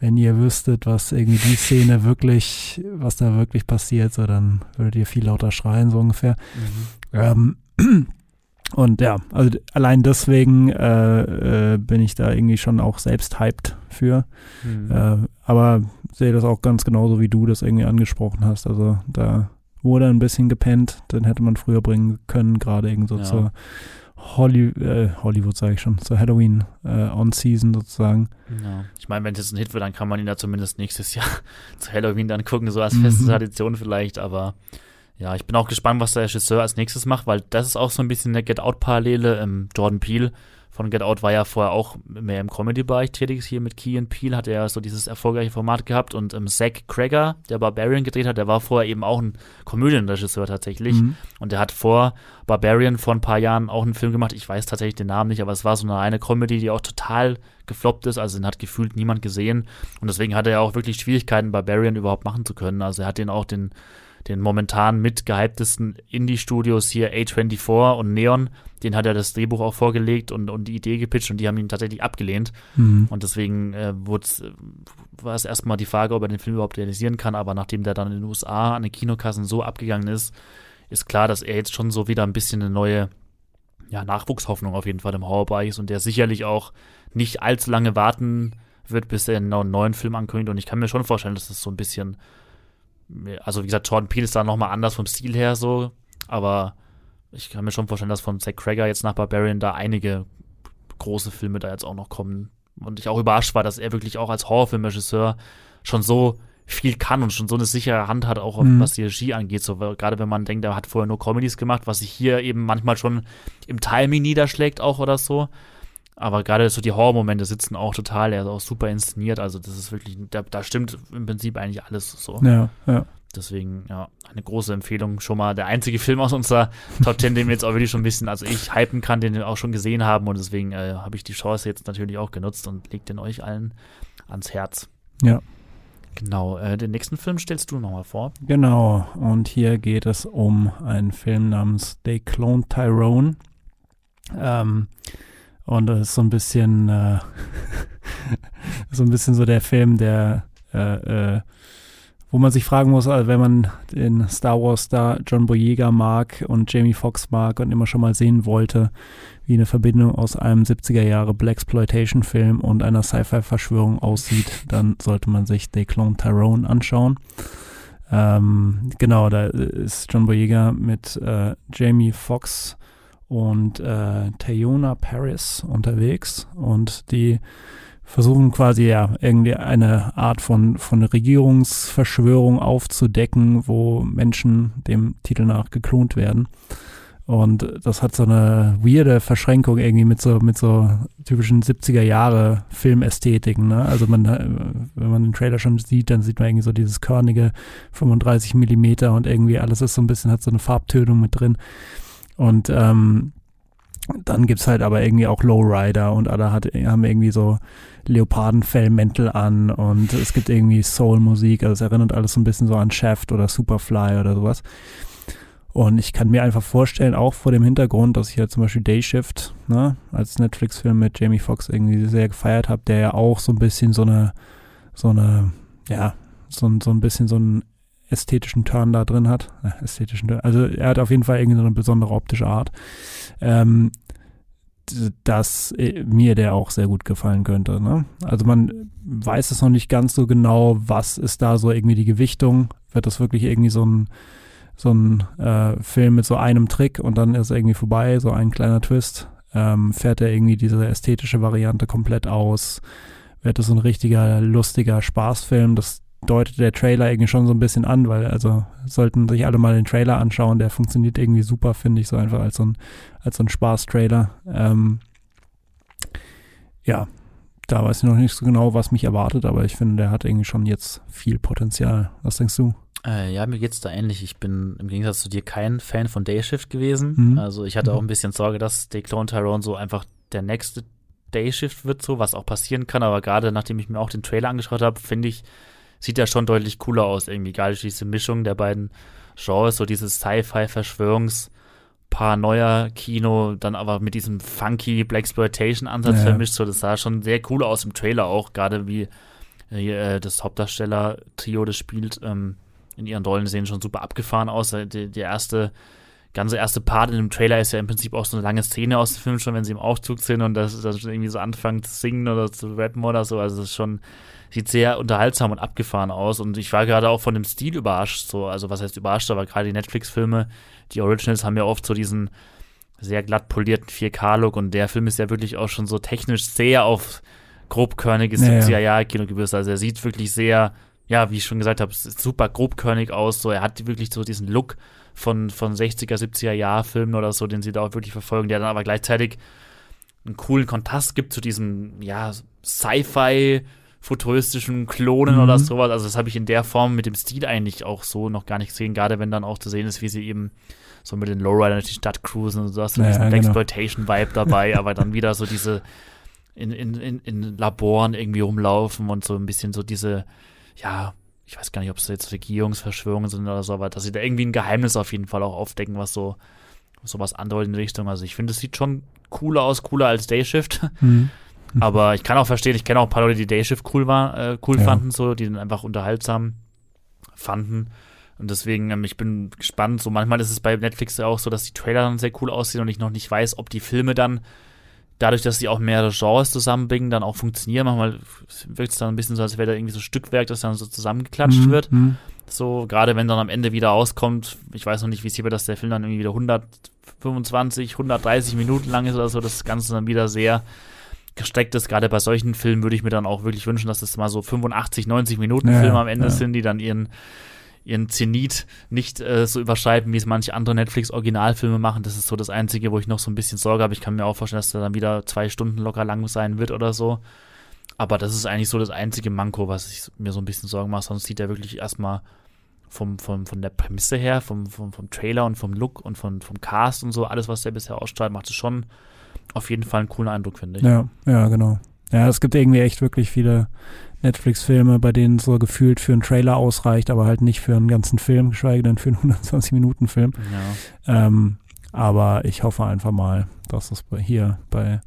wenn ihr wüsstet, was irgendwie die Szene wirklich, was da wirklich passiert, so dann würdet ihr viel lauter schreien, so ungefähr. Mhm. Ähm, [CLEARS THROAT] und ja, also allein deswegen äh, äh, bin ich da irgendwie schon auch selbst hyped für. Mhm. Äh, aber sehe das auch ganz genauso, wie du das irgendwie angesprochen hast. Also da wurde ein bisschen gepennt, den hätte man früher bringen können, gerade irgendwie so ja. zur Holly, äh, Hollywood, sage ich schon, zur Halloween äh, On-Season sozusagen. Ja. Ich meine, wenn es jetzt ein Hit wird, dann kann man ihn da zumindest nächstes Jahr [LAUGHS] zu Halloween dann gucken, so als feste mhm. Tradition vielleicht, aber ja, ich bin auch gespannt, was der Regisseur als nächstes macht, weil das ist auch so ein bisschen eine Get Out-Parallele. Ähm, Jordan Peele von Get Out war ja vorher auch mehr im Comedy-Bereich tätig. Hier mit Key and Peele hat er ja so dieses erfolgreiche Format gehabt. Und ähm, Zach Cregger, der Barbarian gedreht hat, der war vorher eben auch ein Komödienregisseur tatsächlich. Mhm. Und der hat vor Barbarian vor ein paar Jahren auch einen Film gemacht. Ich weiß tatsächlich den Namen nicht, aber es war so eine reine Comedy, die auch total gefloppt ist. Also den hat gefühlt niemand gesehen. Und deswegen hatte er auch wirklich Schwierigkeiten, Barbarian überhaupt machen zu können. Also er hat den auch den den momentan mitgehyptesten Indie-Studios hier A24 und Neon, den hat er das Drehbuch auch vorgelegt und, und die Idee gepitcht und die haben ihn tatsächlich abgelehnt. Mhm. Und deswegen äh, war es erstmal die Frage, ob er den Film überhaupt realisieren kann, aber nachdem der dann in den USA an den Kinokassen so abgegangen ist, ist klar, dass er jetzt schon so wieder ein bisschen eine neue ja, Nachwuchshoffnung auf jeden Fall im Horrorbereich ist und der sicherlich auch nicht allzu lange warten wird, bis er einen neuen Film ankündigt. Und ich kann mir schon vorstellen, dass das so ein bisschen also wie gesagt, Jordan Peele ist da nochmal anders vom Stil her so, aber ich kann mir schon vorstellen, dass von Zack Crager jetzt nach Barbarian da einige große Filme da jetzt auch noch kommen. Und ich auch überrascht war, dass er wirklich auch als Horrorfilmregisseur schon so viel kann und schon so eine sichere Hand hat, auch mhm. was die Regie angeht. So, gerade wenn man denkt, er hat vorher nur Comedies gemacht, was sich hier eben manchmal schon im Timing niederschlägt auch oder so. Aber gerade so die Horror-Momente sitzen auch total, er ist auch super inszeniert, also das ist wirklich, da, da stimmt im Prinzip eigentlich alles so. Ja, ja. Deswegen, ja, eine große Empfehlung. Schon mal der einzige Film aus unserer Top 10, den wir jetzt auch wirklich schon ein bisschen, also ich hypen kann, den wir auch schon gesehen haben und deswegen äh, habe ich die Chance jetzt natürlich auch genutzt und legt den euch allen ans Herz. Ja. Genau, äh, den nächsten Film stellst du nochmal vor. Genau, und hier geht es um einen Film namens They Cloned Tyrone. Ähm, und das ist so ein bisschen, äh, [LAUGHS] so ein bisschen so der Film, der, äh, äh, wo man sich fragen muss, also wenn man den Star Wars Star John Boyega mag und Jamie Foxx mag und immer schon mal sehen wollte, wie eine Verbindung aus einem 70er Jahre Blaxploitation Film und einer Sci-Fi-Verschwörung aussieht, dann sollte man sich The Clone Tyrone anschauen. Ähm, genau, da ist John Boyega mit äh, Jamie Foxx und äh, Tayona Paris unterwegs und die versuchen quasi ja irgendwie eine Art von, von Regierungsverschwörung aufzudecken, wo Menschen dem Titel nach geklont werden. Und das hat so eine weirde Verschränkung irgendwie mit so, mit so typischen 70er Jahre Filmästhetiken. Ne? Also man, wenn man den Trailer schon sieht, dann sieht man irgendwie so dieses körnige 35 Millimeter und irgendwie alles ist so ein bisschen, hat so eine Farbtönung mit drin. Und ähm, dann gibt's halt aber irgendwie auch Lowrider und alle hat, haben irgendwie so Leopardenfellmäntel an und es gibt irgendwie Soul-Musik, also es erinnert alles so ein bisschen so an Shaft oder Superfly oder sowas. Und ich kann mir einfach vorstellen, auch vor dem Hintergrund, dass ich ja zum Beispiel Day Shift, ne, als Netflix-Film mit Jamie Foxx irgendwie sehr gefeiert habe, der ja auch so ein bisschen so eine, so eine, ja, so, so ein bisschen so einen ästhetischen Turn da drin hat. Äh, ästhetischen Turn. Also er hat auf jeden Fall irgendwie so eine besondere optische Art. Ähm, dass äh, mir der auch sehr gut gefallen könnte. Ne? Also man weiß es noch nicht ganz so genau, was ist da so irgendwie die Gewichtung. Wird das wirklich irgendwie so ein so ein äh, Film mit so einem Trick und dann ist irgendwie vorbei, so ein kleiner Twist. Ähm, fährt er irgendwie diese ästhetische Variante komplett aus? Wird es so ein richtiger, lustiger Spaßfilm? Das deutet der Trailer irgendwie schon so ein bisschen an, weil also sollten sich alle mal den Trailer anschauen, der funktioniert irgendwie super, finde ich, so einfach als so ein, als so ein Spaß-Trailer. Ähm, ja, da weiß ich noch nicht so genau, was mich erwartet, aber ich finde, der hat irgendwie schon jetzt viel Potenzial. Was denkst du? Äh, ja, mir geht's da ähnlich. Ich bin im Gegensatz zu dir kein Fan von Dayshift gewesen. Mhm. Also ich hatte Mhm. auch ein bisschen Sorge, dass The Clone Tyrone so einfach der nächste Dayshift wird, so was auch passieren kann. Aber gerade nachdem ich mir auch den Trailer angeschaut habe, finde ich, sieht er schon deutlich cooler aus. Irgendwie gerade diese Mischung der beiden Genres, so dieses Sci-Fi-Verschwörungs- Paranoia-Kino, dann aber mit diesem funky Blaxploitation-Ansatz Ja. vermischt. So, das sah schon sehr cool aus im Trailer auch, gerade wie äh, das Hauptdarsteller-Trio das spielt. Ähm, in ihren Rollen sehen schon super abgefahren aus. Äh, Die, der erste, ganze erste Part in dem Trailer ist ja im Prinzip auch so eine lange Szene aus dem Film schon, wenn sie im Aufzug sind und das, das irgendwie so anfangen zu singen oder zu rappen oder so. Also das ist schon, sieht sehr unterhaltsam und abgefahren aus. Und ich war gerade auch von dem Stil überrascht, so, also was heißt überrascht, aber gerade die Netflix-Filme, die Originals haben ja oft so diesen sehr glatt polierten 4K-Look und der Film ist ja wirklich auch schon so technisch sehr auf grobkörniges Ja, ja. 70er-Jahre-Kino gebürstet. Also er sieht wirklich sehr, ja, wie ich schon gesagt habe, super grobkörnig aus. So, er hat wirklich so diesen Look von, von 60er, 70er Jahr-Filmen oder so, den sie da auch wirklich verfolgen, der dann aber gleichzeitig einen coolen Kontrast gibt zu diesem, ja, Sci-Fi, futuristischen Klonen Mhm. oder sowas. Also das habe ich in der Form mit dem Stil eigentlich auch so noch gar nicht gesehen, gerade wenn dann auch zu sehen ist, wie sie eben so mit den Lowrider durch die Stadt cruisen und so hast du Ja, diesen genau. Exploitation-Vibe dabei, [LAUGHS] aber dann wieder so diese in, in, in, in Laboren irgendwie rumlaufen und so ein bisschen so diese, ja, ich weiß gar nicht, ob es jetzt Regierungsverschwörungen sind oder so, aber dass sie da irgendwie ein Geheimnis auf jeden Fall auch aufdecken, was so sowas andeutet in die Richtung. Also ich finde, es sieht schon cooler aus, cooler als Dayshift. Mhm. [LAUGHS] Aber ich kann auch verstehen, ich kenne auch ein paar Leute, die Dayshift cool war, äh, cool Ja. fanden, so, die den einfach unterhaltsam fanden. Und deswegen, ähm, ich bin gespannt. So manchmal ist es bei Netflix ja auch so, dass die Trailer dann sehr cool aussehen und ich noch nicht weiß, ob die Filme dann dadurch, dass sie auch mehrere Genres zusammenbringen, dann auch funktionieren. Manchmal wirkt es dann ein bisschen so, als wäre da irgendwie so Stückwerk, das dann so zusammengeklatscht Mhm. wird. Mhm. So, gerade wenn dann am Ende wieder rauskommt, ich weiß noch nicht, wie es hier wird, dass der Film dann irgendwie wieder 125, 130 Minuten lang ist oder so, das Ganze dann wieder sehr gestreckt ist. Gerade bei solchen Filmen würde ich mir dann auch wirklich wünschen, dass es mal so 85, 90 Minuten Ja, Filme am Ende ja. sind, die dann ihren, ihren Zenit nicht äh, so überschreiten, wie es manche andere Netflix-Originalfilme machen. Das ist so das Einzige, wo ich noch so ein bisschen Sorge habe. Ich kann mir auch vorstellen, dass er dann wieder zwei Stunden locker lang sein wird oder so. Aber das ist eigentlich so das einzige Manko, was ich mir so ein bisschen Sorgen mache. Sonst sieht er wirklich erstmal vom, vom, von der Prämisse her, vom, vom, vom Trailer und vom Look und von, vom Cast und so, alles, was der bisher ausstrahlt, macht es schon auf jeden Fall einen coolen Eindruck, finde ich. Ja, ja, genau. Ja, es gibt irgendwie echt wirklich viele Netflix-Filme, bei denen so gefühlt für einen Trailer ausreicht, aber halt nicht für einen ganzen Film, geschweige denn für einen [LAUGHS] 120-Minuten-Film. Ja. Ähm, aber ich hoffe einfach mal, dass das hier bei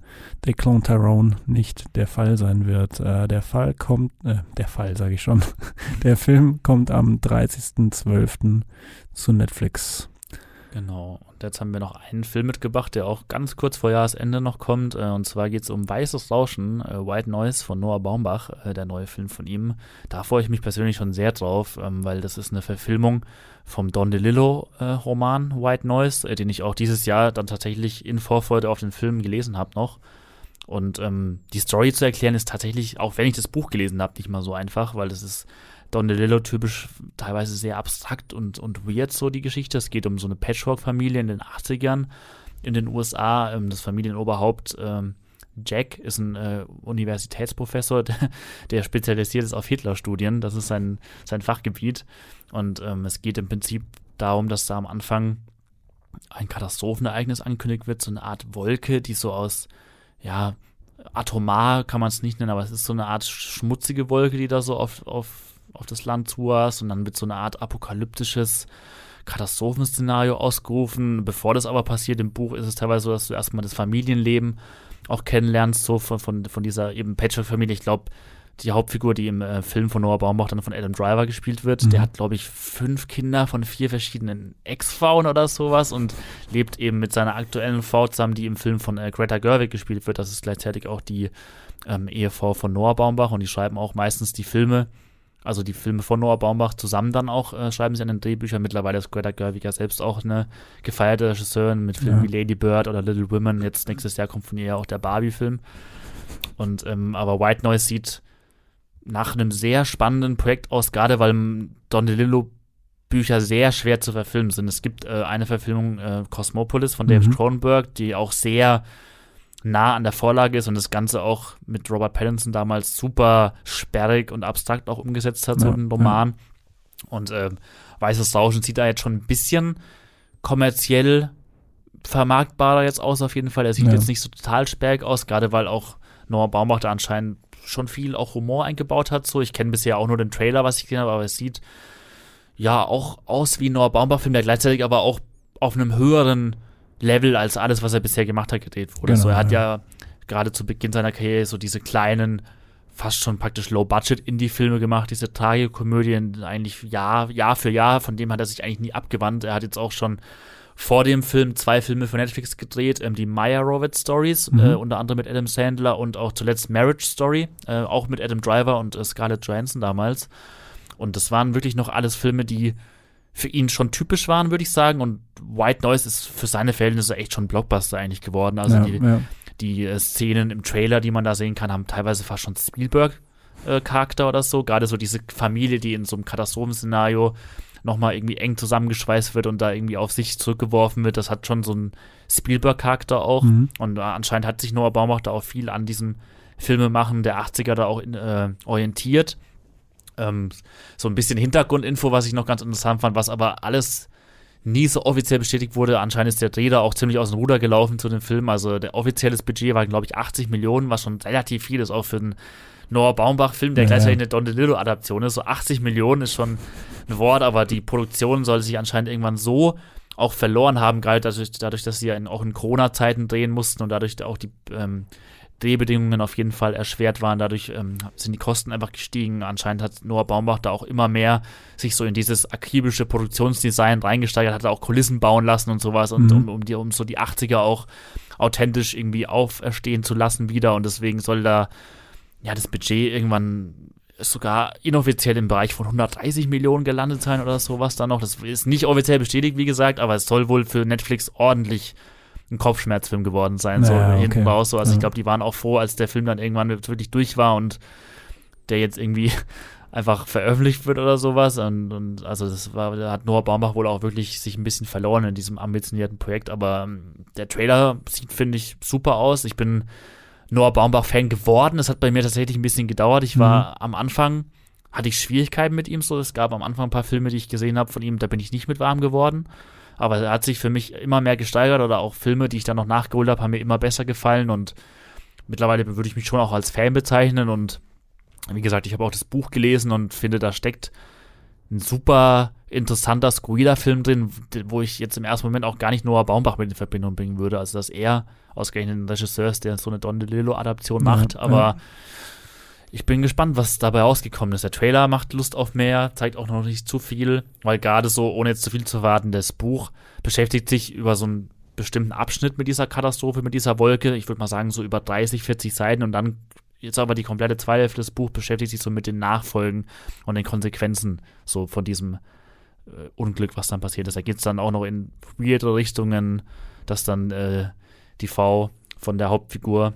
Declan Tyrone nicht der Fall sein wird. Äh, der Fall kommt, äh, der Fall sage ich schon, [LAUGHS] der Film kommt am 30.12. zu Netflix. Genau. Und jetzt haben wir noch einen Film mitgebracht, der auch ganz kurz vor Jahresende noch kommt. Äh, und zwar geht es um Weißes Rauschen, äh, White Noise von Noah Baumbach, äh, der neue Film von ihm. Da freue ich mich persönlich schon sehr drauf, ähm, weil das ist eine Verfilmung vom Don DeLillo-Roman White Noise, den ich auch dieses Jahr dann tatsächlich in Vorfreude auf den Film gelesen habe noch. Und ähm, die Story zu erklären ist tatsächlich, auch wenn ich das Buch gelesen habe, nicht mal so einfach, weil das ist Don DeLillo typisch teilweise sehr abstrakt und, und weird so die Geschichte. Es geht um so eine Patchwork-Familie in den 80ern in den USA. Ähm, das Familienoberhaupt ähm, Jack ist ein äh, Universitätsprofessor, [LAUGHS] der, der, spezialisiert ist auf Hitler-Studien. Das ist sein, sein Fachgebiet. Und ähm, es geht im Prinzip darum, dass da am Anfang ein Katastrophenereignis angekündigt wird, so eine Art Wolke, die so aus, ja, atomar kann man es nicht nennen, aber es ist so eine Art schmutzige Wolke, die da so auf, auf auf das Land zuhast und dann wird so eine Art apokalyptisches Katastrophenszenario ausgerufen. Bevor das aber passiert im Buch, ist es teilweise so, dass du erstmal das Familienleben auch kennenlernst, so von, von, von dieser eben Patchwork-Familie. Ich glaube, die Hauptfigur, die im äh, Film von Noah Baumbach dann von Adam Driver gespielt wird, mhm. der hat, glaube ich, fünf Kinder von vier verschiedenen Ex-Frauen oder sowas und lebt eben mit seiner aktuellen Frau zusammen, die im Film von äh, Greta Gerwig gespielt wird. Das ist gleichzeitig auch die ähm, Ehefrau von Noah Baumbach und die schreiben auch meistens die Filme also die Filme von Noah Baumbach zusammen dann auch äh, schreiben sie an den Drehbüchern. Mittlerweile ist Greta Gerwig ja selbst auch eine gefeierte Regisseurin mit Filmen ja. wie Lady Bird oder Little Women. Jetzt nächstes Jahr kommt von ihr ja auch der Barbie-Film. Und ähm, aber White Noise sieht nach einem sehr spannenden Projekt aus, gerade weil Don DeLillo Bücher sehr schwer zu verfilmen sind. Es gibt äh, eine Verfilmung äh, Cosmopolis von David mhm. Cronenberg, die auch sehr nah an der Vorlage ist und das Ganze auch mit Robert Pattinson damals super sperrig und abstrakt auch umgesetzt hat, ja, so ein Roman. Ja. Und äh, Weißes Rauschen sieht da jetzt schon ein bisschen kommerziell vermarktbarer jetzt aus, auf jeden Fall. Er sieht ja. jetzt nicht so total sperrig aus, gerade weil auch Noah Baumbach da anscheinend schon viel auch Humor eingebaut hat. So, ich kenne bisher auch nur den Trailer, was ich gesehen habe, aber es sieht ja auch aus wie ein Noah Baumbach-Film, der gleichzeitig aber auch auf einem höheren Level als alles, was er bisher gemacht hat, gedreht wurde. Genau, so, er hat ja, ja gerade zu Beginn seiner Karriere so diese kleinen, fast schon praktisch Low-Budget-Indie-Filme gemacht, diese Tragikomödien, eigentlich Jahr, Jahr für Jahr, von dem hat er sich eigentlich nie abgewandt. Er hat jetzt auch schon vor dem Film zwei Filme für Netflix gedreht, ähm, die Maya Rovet Stories, mhm. äh, unter anderem mit Adam Sandler und auch zuletzt Marriage Story, äh, auch mit Adam Driver und äh, Scarlett Johansson damals. Und das waren wirklich noch alles Filme, die für ihn schon typisch waren, würde ich sagen. Und White Noise ist für seine Verhältnisse echt schon Blockbuster eigentlich geworden. Also ja, die, ja. die äh, Szenen im Trailer, die man da sehen kann, haben teilweise fast schon Spielberg-Charakter äh, oder so. Gerade so diese Familie, die in so einem Katastrophenszenario nochmal irgendwie eng zusammengeschweißt wird und da irgendwie auf sich zurückgeworfen wird. Das hat schon so einen Spielberg-Charakter auch. Mhm. Und äh, anscheinend hat sich Noah Baumach da auch viel an diesem Filmemachen der 80er da auch in, äh, orientiert. Ähm, so ein bisschen Hintergrundinfo, was ich noch ganz interessant fand, was aber alles nie so offiziell bestätigt wurde. Anscheinend ist der Dreh da auch ziemlich aus dem Ruder gelaufen zu dem Film. Also der offizielles Budget war, glaube ich, 80 Millionen, was schon relativ viel ist, auch für einen Noah Baumbach-Film, der ja, gleichzeitig eine Don DeLillo-Adaption ist. So 80 Millionen ist schon ein Wort, aber die Produktion soll sich anscheinend irgendwann so auch verloren haben, gerade dadurch, dadurch dass sie ja in, auch in Corona-Zeiten drehen mussten und dadurch auch die ähm, Drehbedingungen auf jeden Fall erschwert waren. Dadurch ähm, sind die Kosten einfach gestiegen. Anscheinend hat Noah Baumbach da auch immer mehr sich so in dieses akribische Produktionsdesign reingesteigert, hat er auch Kulissen bauen lassen und sowas und mhm. um, um, die, um so die 80er auch authentisch irgendwie auferstehen zu lassen wieder. Und deswegen soll da ja das Budget irgendwann sogar inoffiziell im Bereich von 130 Millionen gelandet sein oder sowas da noch. Das ist nicht offiziell bestätigt, wie gesagt, aber es soll wohl für Netflix ordentlich ein Kopfschmerzfilm geworden sein, so ja, hinten okay. raus. So. Also ja. ich glaube, die waren auch froh, als der Film dann irgendwann wirklich durch war und der jetzt irgendwie [LAUGHS] einfach veröffentlicht wird oder sowas. Und, und also das war, da hat Noah Baumbach wohl auch wirklich sich ein bisschen verloren in diesem ambitionierten Projekt. Aber ähm, der Trailer sieht, finde ich, super aus. Ich bin Noah Baumbach-Fan geworden. Es hat bei mir tatsächlich ein bisschen gedauert. Ich war mhm. am Anfang, hatte ich Schwierigkeiten mit ihm so. Es gab am Anfang ein paar Filme, die ich gesehen habe von ihm, da bin ich nicht mit warm geworden. Aber er hat sich für mich immer mehr gesteigert oder auch Filme, die ich dann noch nachgeholt habe, haben mir immer besser gefallen und mittlerweile würde ich mich schon auch als Fan bezeichnen und wie gesagt, ich habe auch das Buch gelesen und finde, da steckt ein super interessanter, skurriler Film drin, wo ich jetzt im ersten Moment auch gar nicht Noah Baumbach mit in Verbindung bringen würde. Also, dass er ausgerechnet ein Regisseur ist, der so eine Don DeLillo-Adaption macht. Ja, aber ja. Ich bin gespannt, was dabei rausgekommen ist. Der Trailer macht Lust auf mehr, zeigt auch noch nicht zu viel, weil gerade so, ohne jetzt zu viel zu warten, das Buch beschäftigt sich über so einen bestimmten Abschnitt mit dieser Katastrophe, mit dieser Wolke. Ich würde mal sagen, so über 30, 40 Seiten und dann jetzt aber die komplette zweite Hälfte des Buchs beschäftigt sich so mit den Nachfolgen und den Konsequenzen so von diesem äh, Unglück, was dann passiert ist. Da geht es dann auch noch in weirde Richtungen, dass dann äh, die Frau von der Hauptfigur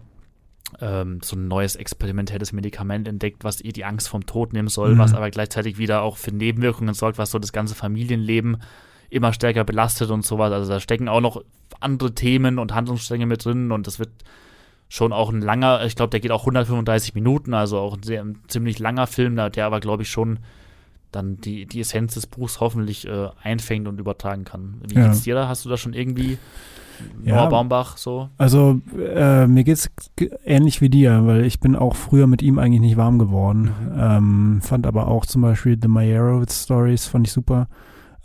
ähm, so ein neues experimentelles Medikament entdeckt, was ihr die Angst vom Tod nehmen soll, mhm. was aber gleichzeitig wieder auch für Nebenwirkungen sorgt, was so das ganze Familienleben immer stärker belastet und sowas. Also da stecken auch noch andere Themen und Handlungsstränge mit drin und das wird schon auch ein langer, ich glaube, der geht auch 135 Minuten, also auch ein, sehr, ein ziemlich langer Film, der aber, glaube ich, schon dann die, die Essenz des Buchs hoffentlich äh, einfängt und übertragen kann. Wie ja. geht's dir da? Hast du da schon irgendwie ja, Baumbach so? Also äh, mir geht's ähnlich wie dir, weil ich bin auch früher mit ihm eigentlich nicht warm geworden. Mhm. Ähm, fand aber auch zum Beispiel The Meyerowitz Stories fand ich super.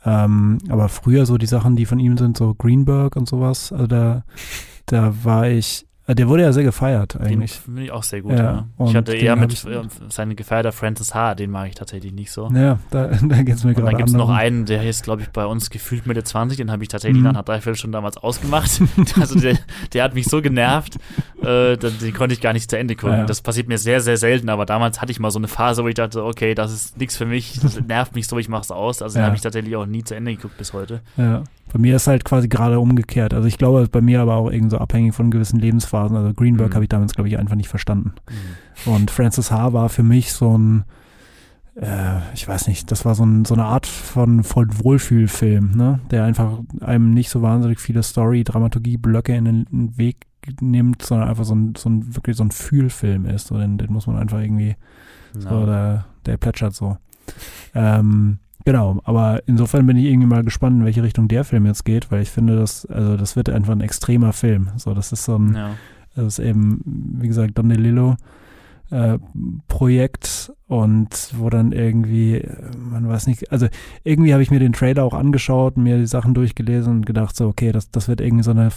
Ähm, aber früher so die Sachen, die von ihm sind, so Greenberg und sowas, also da, da war ich der wurde ja sehr gefeiert eigentlich. Den finde ich auch sehr gut, ja. ja. Ich hatte eher mit äh, seinem Gefeierter Francis H., den mag ich tatsächlich nicht so. Ja, da, [LAUGHS] da geht es mir gerade Dann gibt es noch einen, der ist, glaube ich, bei uns gefühlt Mitte 20, den habe ich tatsächlich mhm. nach einer Dreiviertelstunde damals ausgemacht. [LAUGHS] [LAUGHS] also der, der hat mich so genervt, äh, den, den konnte ich gar nicht zu Ende gucken. Ja. Das passiert mir sehr, sehr selten, aber damals hatte ich mal so eine Phase, wo ich dachte, okay, das ist nichts für mich, das nervt mich so, ich mache es aus. Also den habe ich tatsächlich auch nie zu Ende geguckt bis heute. Ja. Bei mir ist halt quasi gerade umgekehrt. Also ich glaube, bei mir aber auch irgendwie so abhängig von gewissen Lebensphasen. Also Greenberg mhm. habe ich damals, glaube ich, einfach nicht verstanden. Mhm. Und Francis H. war für mich so ein, äh, ich weiß nicht, das war so, ein, so eine Art von, von Wohlfühlfilm, ne? Der einfach einem nicht so wahnsinnig viele Story, Dramaturgie, Blöcke in den, in den Weg nimmt, sondern einfach so ein, so ein wirklich so ein Fühlfilm ist. So, den, den muss man einfach irgendwie, so, der, der plätschert so. Ähm, Genau, aber insofern bin ich irgendwie mal gespannt, in welche Richtung der Film jetzt geht, weil ich finde, das, also das wird einfach ein extremer Film. So, das ist so ein, ja. das ist eben, wie gesagt, Don DeLillo äh, Projekt und wo dann irgendwie, man weiß nicht, also irgendwie habe ich mir den Trailer auch angeschaut, mir die Sachen durchgelesen und gedacht so, okay, das, das wird irgendwie so eine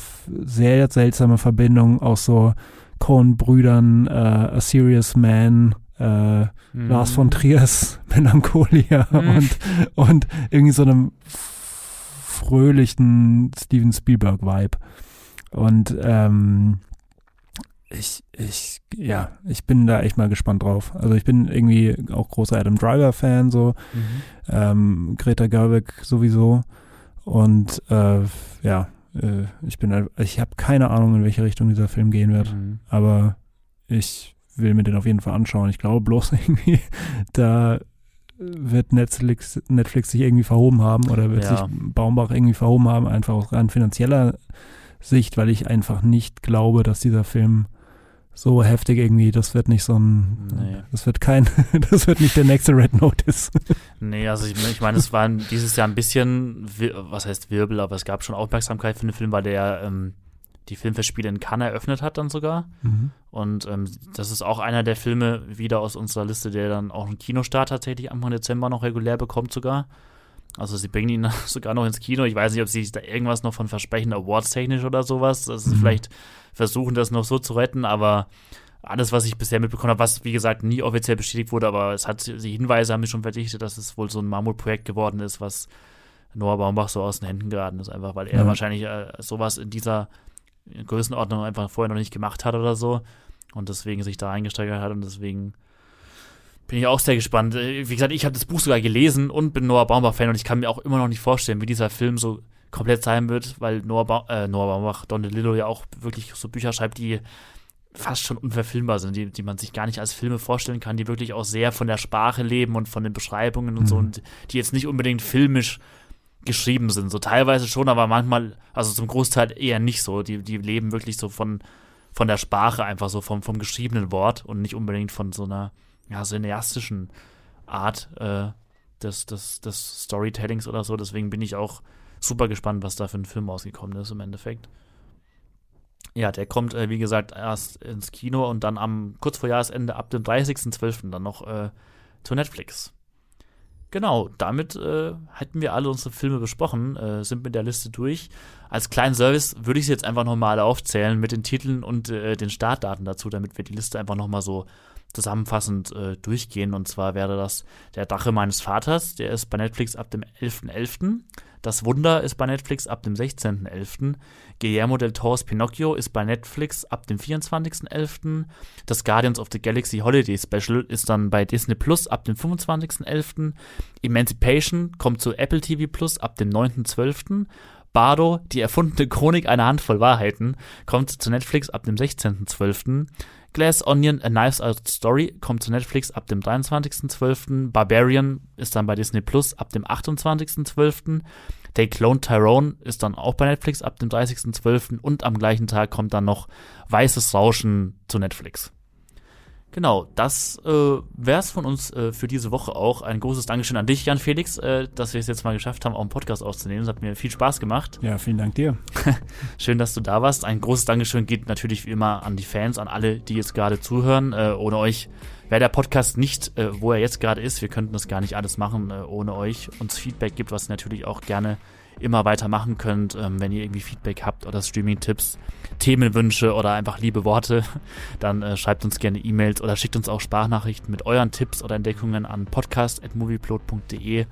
sehr seltsame Verbindung aus so Coen-Brüdern, äh, A Serious Man, äh, mhm. Lars von Triers [LAUGHS] Melancholia mhm. und, und irgendwie so einem fröhlichen Steven Spielberg-Vibe. Und ähm, ich, ich, ja, ich bin da echt mal gespannt drauf. Also ich bin irgendwie auch großer Adam Driver-Fan, so mhm. ähm, Greta Gerwig sowieso. Und äh, ja, äh, ich bin, ich habe keine Ahnung, in welche Richtung dieser Film gehen wird. Mhm. Aber ich will mir den auf jeden Fall anschauen. Ich glaube bloß [LAUGHS] irgendwie, da wird Netflix, Netflix sich irgendwie verhoben haben oder wird ja. sich Baumbach irgendwie verhoben haben, einfach aus rein finanzieller Sicht, weil ich einfach nicht glaube, dass dieser Film so heftig irgendwie, das wird nicht so ein, nee. das wird kein, [LAUGHS] das wird nicht der nächste Red Notice. Nee, also ich, ich meine, es war dieses Jahr ein bisschen, was heißt Wirbel, aber es gab schon Aufmerksamkeit für den Film, weil der ähm, die Filmfestspiele in Cannes eröffnet hat dann sogar. Mhm. Und ähm, das ist auch einer der Filme wieder aus unserer Liste, der dann auch einen Kinostart tatsächlich Anfang Dezember noch regulär bekommt sogar. Also sie bringen ihn [LAUGHS] sogar noch ins Kino. Ich weiß nicht, ob sie sich da irgendwas noch von versprechen, Awards-technisch oder sowas. Das ist mhm. vielleicht versuchen, das noch so zu retten, aber alles, was ich bisher mitbekommen habe, was wie gesagt nie offiziell bestätigt wurde, aber es hat die Hinweise haben mich schon verdichtet, dass es wohl so ein Mammutprojekt geworden ist, was Noah Baumbach so aus den Händen geraten ist, einfach weil er ja. wahrscheinlich äh, sowas in dieser Größenordnung einfach vorher noch nicht gemacht hat oder so und deswegen sich da eingesteigert hat und deswegen bin ich auch sehr gespannt. Äh, wie gesagt, ich habe das Buch sogar gelesen und bin Noah Baumbach-Fan und ich kann mir auch immer noch nicht vorstellen, wie dieser Film so komplett sein wird, weil Noah, ba äh, Noah Baumbach, Don DeLillo ja auch wirklich so Bücher schreibt, die fast schon unverfilmbar sind, die, die man sich gar nicht als Filme vorstellen kann, die wirklich auch sehr von der Sprache leben und von den Beschreibungen und mhm. so und die jetzt nicht unbedingt filmisch geschrieben sind. So teilweise schon, aber manchmal, also zum Großteil eher nicht so. Die, die leben wirklich so von, von der Sprache, einfach so vom, vom geschriebenen Wort und nicht unbedingt von so einer ja, cineastischen Art äh, des, des, des Storytellings oder so. Deswegen bin ich auch super gespannt, was da für ein Film rausgekommen ist im Endeffekt. Ja, der kommt, äh, wie gesagt, erst ins Kino und dann am kurz vor Jahresende ab dem 30.12. dann noch äh, zu Netflix. Genau, damit äh, hätten wir alle unsere Filme besprochen, äh, sind mit der Liste durch. Als kleinen Service würde ich sie jetzt einfach nochmal aufzählen mit den Titeln und äh, den Startdaten dazu, damit wir die Liste einfach nochmal so zusammenfassend äh, durchgehen. Und zwar wäre das Der Dache meines Vaters, der ist bei Netflix ab dem 11.11. .11. Das Wunder ist bei Netflix ab dem 16.11. Guillermo del Toro's Pinocchio ist bei Netflix ab dem 24.11. Das Guardians of the Galaxy Holiday Special ist dann bei Disney Plus ab dem 25.11. Emancipation kommt zu Apple TV Plus ab dem 9.12. Bardo, die erfundene Chronik einer Handvoll Wahrheiten, kommt zu Netflix ab dem 16.12. Glass Onion, A Knives Out Story kommt zu Netflix ab dem 23.12. Barbarian ist dann bei Disney Plus ab dem 28.12. They Clone Tyrone ist dann auch bei Netflix ab dem 30.12. Und am gleichen Tag kommt dann noch Weißes Rauschen zu Netflix. Genau, das äh, wäre es von uns äh, für diese Woche auch. Ein großes Dankeschön an dich, Jan Felix, äh, dass wir es jetzt mal geschafft haben, auch einen Podcast aufzunehmen. Es hat mir viel Spaß gemacht. Ja, vielen Dank dir. [LAUGHS] Schön, dass du da warst. Ein großes Dankeschön geht natürlich wie immer an die Fans, an alle, die jetzt gerade zuhören. Äh, ohne euch wäre der Podcast nicht, äh, wo er jetzt gerade ist. Wir könnten das gar nicht alles machen, äh, ohne euch uns Feedback gibt, was natürlich auch gerne immer weitermachen könnt, ähm, wenn ihr irgendwie Feedback habt oder Streaming-Tipps, Themenwünsche oder einfach liebe Worte, [LAUGHS] dann äh, schreibt uns gerne E-Mails oder schickt uns auch Sprachnachrichten mit euren Tipps oder Entdeckungen an podcast.movieplot.de.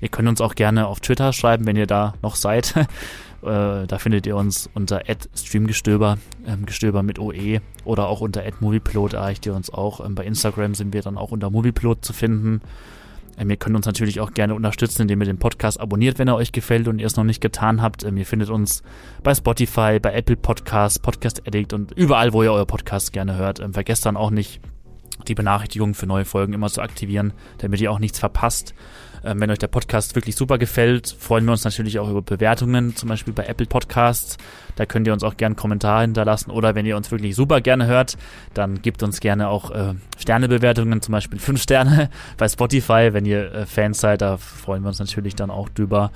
Ihr könnt uns auch gerne auf Twitter schreiben, wenn ihr da noch seid. [LAUGHS] äh, da findet ihr uns unter streamgestöber, ähm, Gestöber mit OE oder auch unter movieplot erreicht ihr uns auch. Ähm, bei Instagram sind wir dann auch unter movieplot zu finden. Ähm, ihr könnt uns natürlich auch gerne unterstützen, indem ihr den Podcast abonniert, wenn er euch gefällt und ihr es noch nicht getan habt. Ähm, ihr findet uns bei Spotify, bei Apple Podcasts, Podcast Addict und überall, wo ihr euer Podcast gerne hört. Ähm, vergesst dann auch nicht, die Benachrichtigungen für neue Folgen immer zu aktivieren, damit ihr auch nichts verpasst. Ähm, wenn euch der Podcast wirklich super gefällt, freuen wir uns natürlich auch über Bewertungen, zum Beispiel bei Apple Podcasts. Da könnt ihr uns auch gerne Kommentare hinterlassen. Oder wenn ihr uns wirklich super gerne hört, dann gebt uns gerne auch äh, Sternebewertungen, zum Beispiel fünf Sterne [LAUGHS] bei Spotify. Wenn ihr äh, Fans seid, da freuen wir uns natürlich dann auch drüber.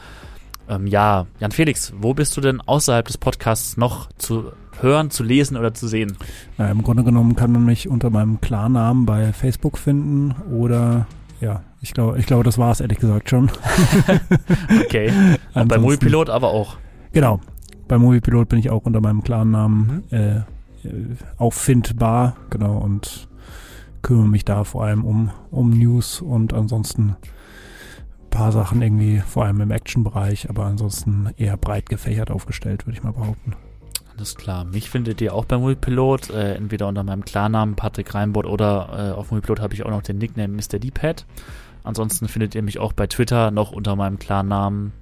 Ähm, ja, Jan Felix, wo bist du denn außerhalb des Podcasts noch zu hören, zu lesen oder zu sehen? Na, Im Grunde genommen kann man mich unter meinem Klarnamen bei Facebook finden oder ja, ich glaube, ich glaube, das war es ehrlich gesagt schon. [LAUGHS] okay. Und bei Moviepilot aber auch. Genau. Bei Moviepilot bin ich auch unter meinem Klarnamen mhm. äh, auffindbar, genau, und kümmere mich da vor allem um, um News und ansonsten ein paar Sachen irgendwie, vor allem im Action-Bereich, aber ansonsten eher breit gefächert aufgestellt, würde ich mal behaupten. Alles klar. Mich findet ihr auch bei Multipilot, äh, entweder unter meinem Klarnamen Patrick Reinbord oder äh, auf Multipilot habe ich auch noch den Nickname Mr. D-Pad. Ansonsten findet ihr mich auch bei Twitter noch unter meinem Klarnamen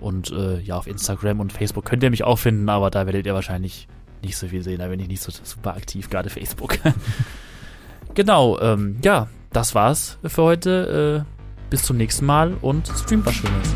und äh, ja, auf Instagram und Facebook könnt ihr mich auch finden, aber da werdet ihr wahrscheinlich nicht so viel sehen, da bin ich nicht so super aktiv, gerade Facebook. [LAUGHS] genau, ähm, ja, das war's für heute. Äh, bis zum nächsten Mal und streamt was Schönes.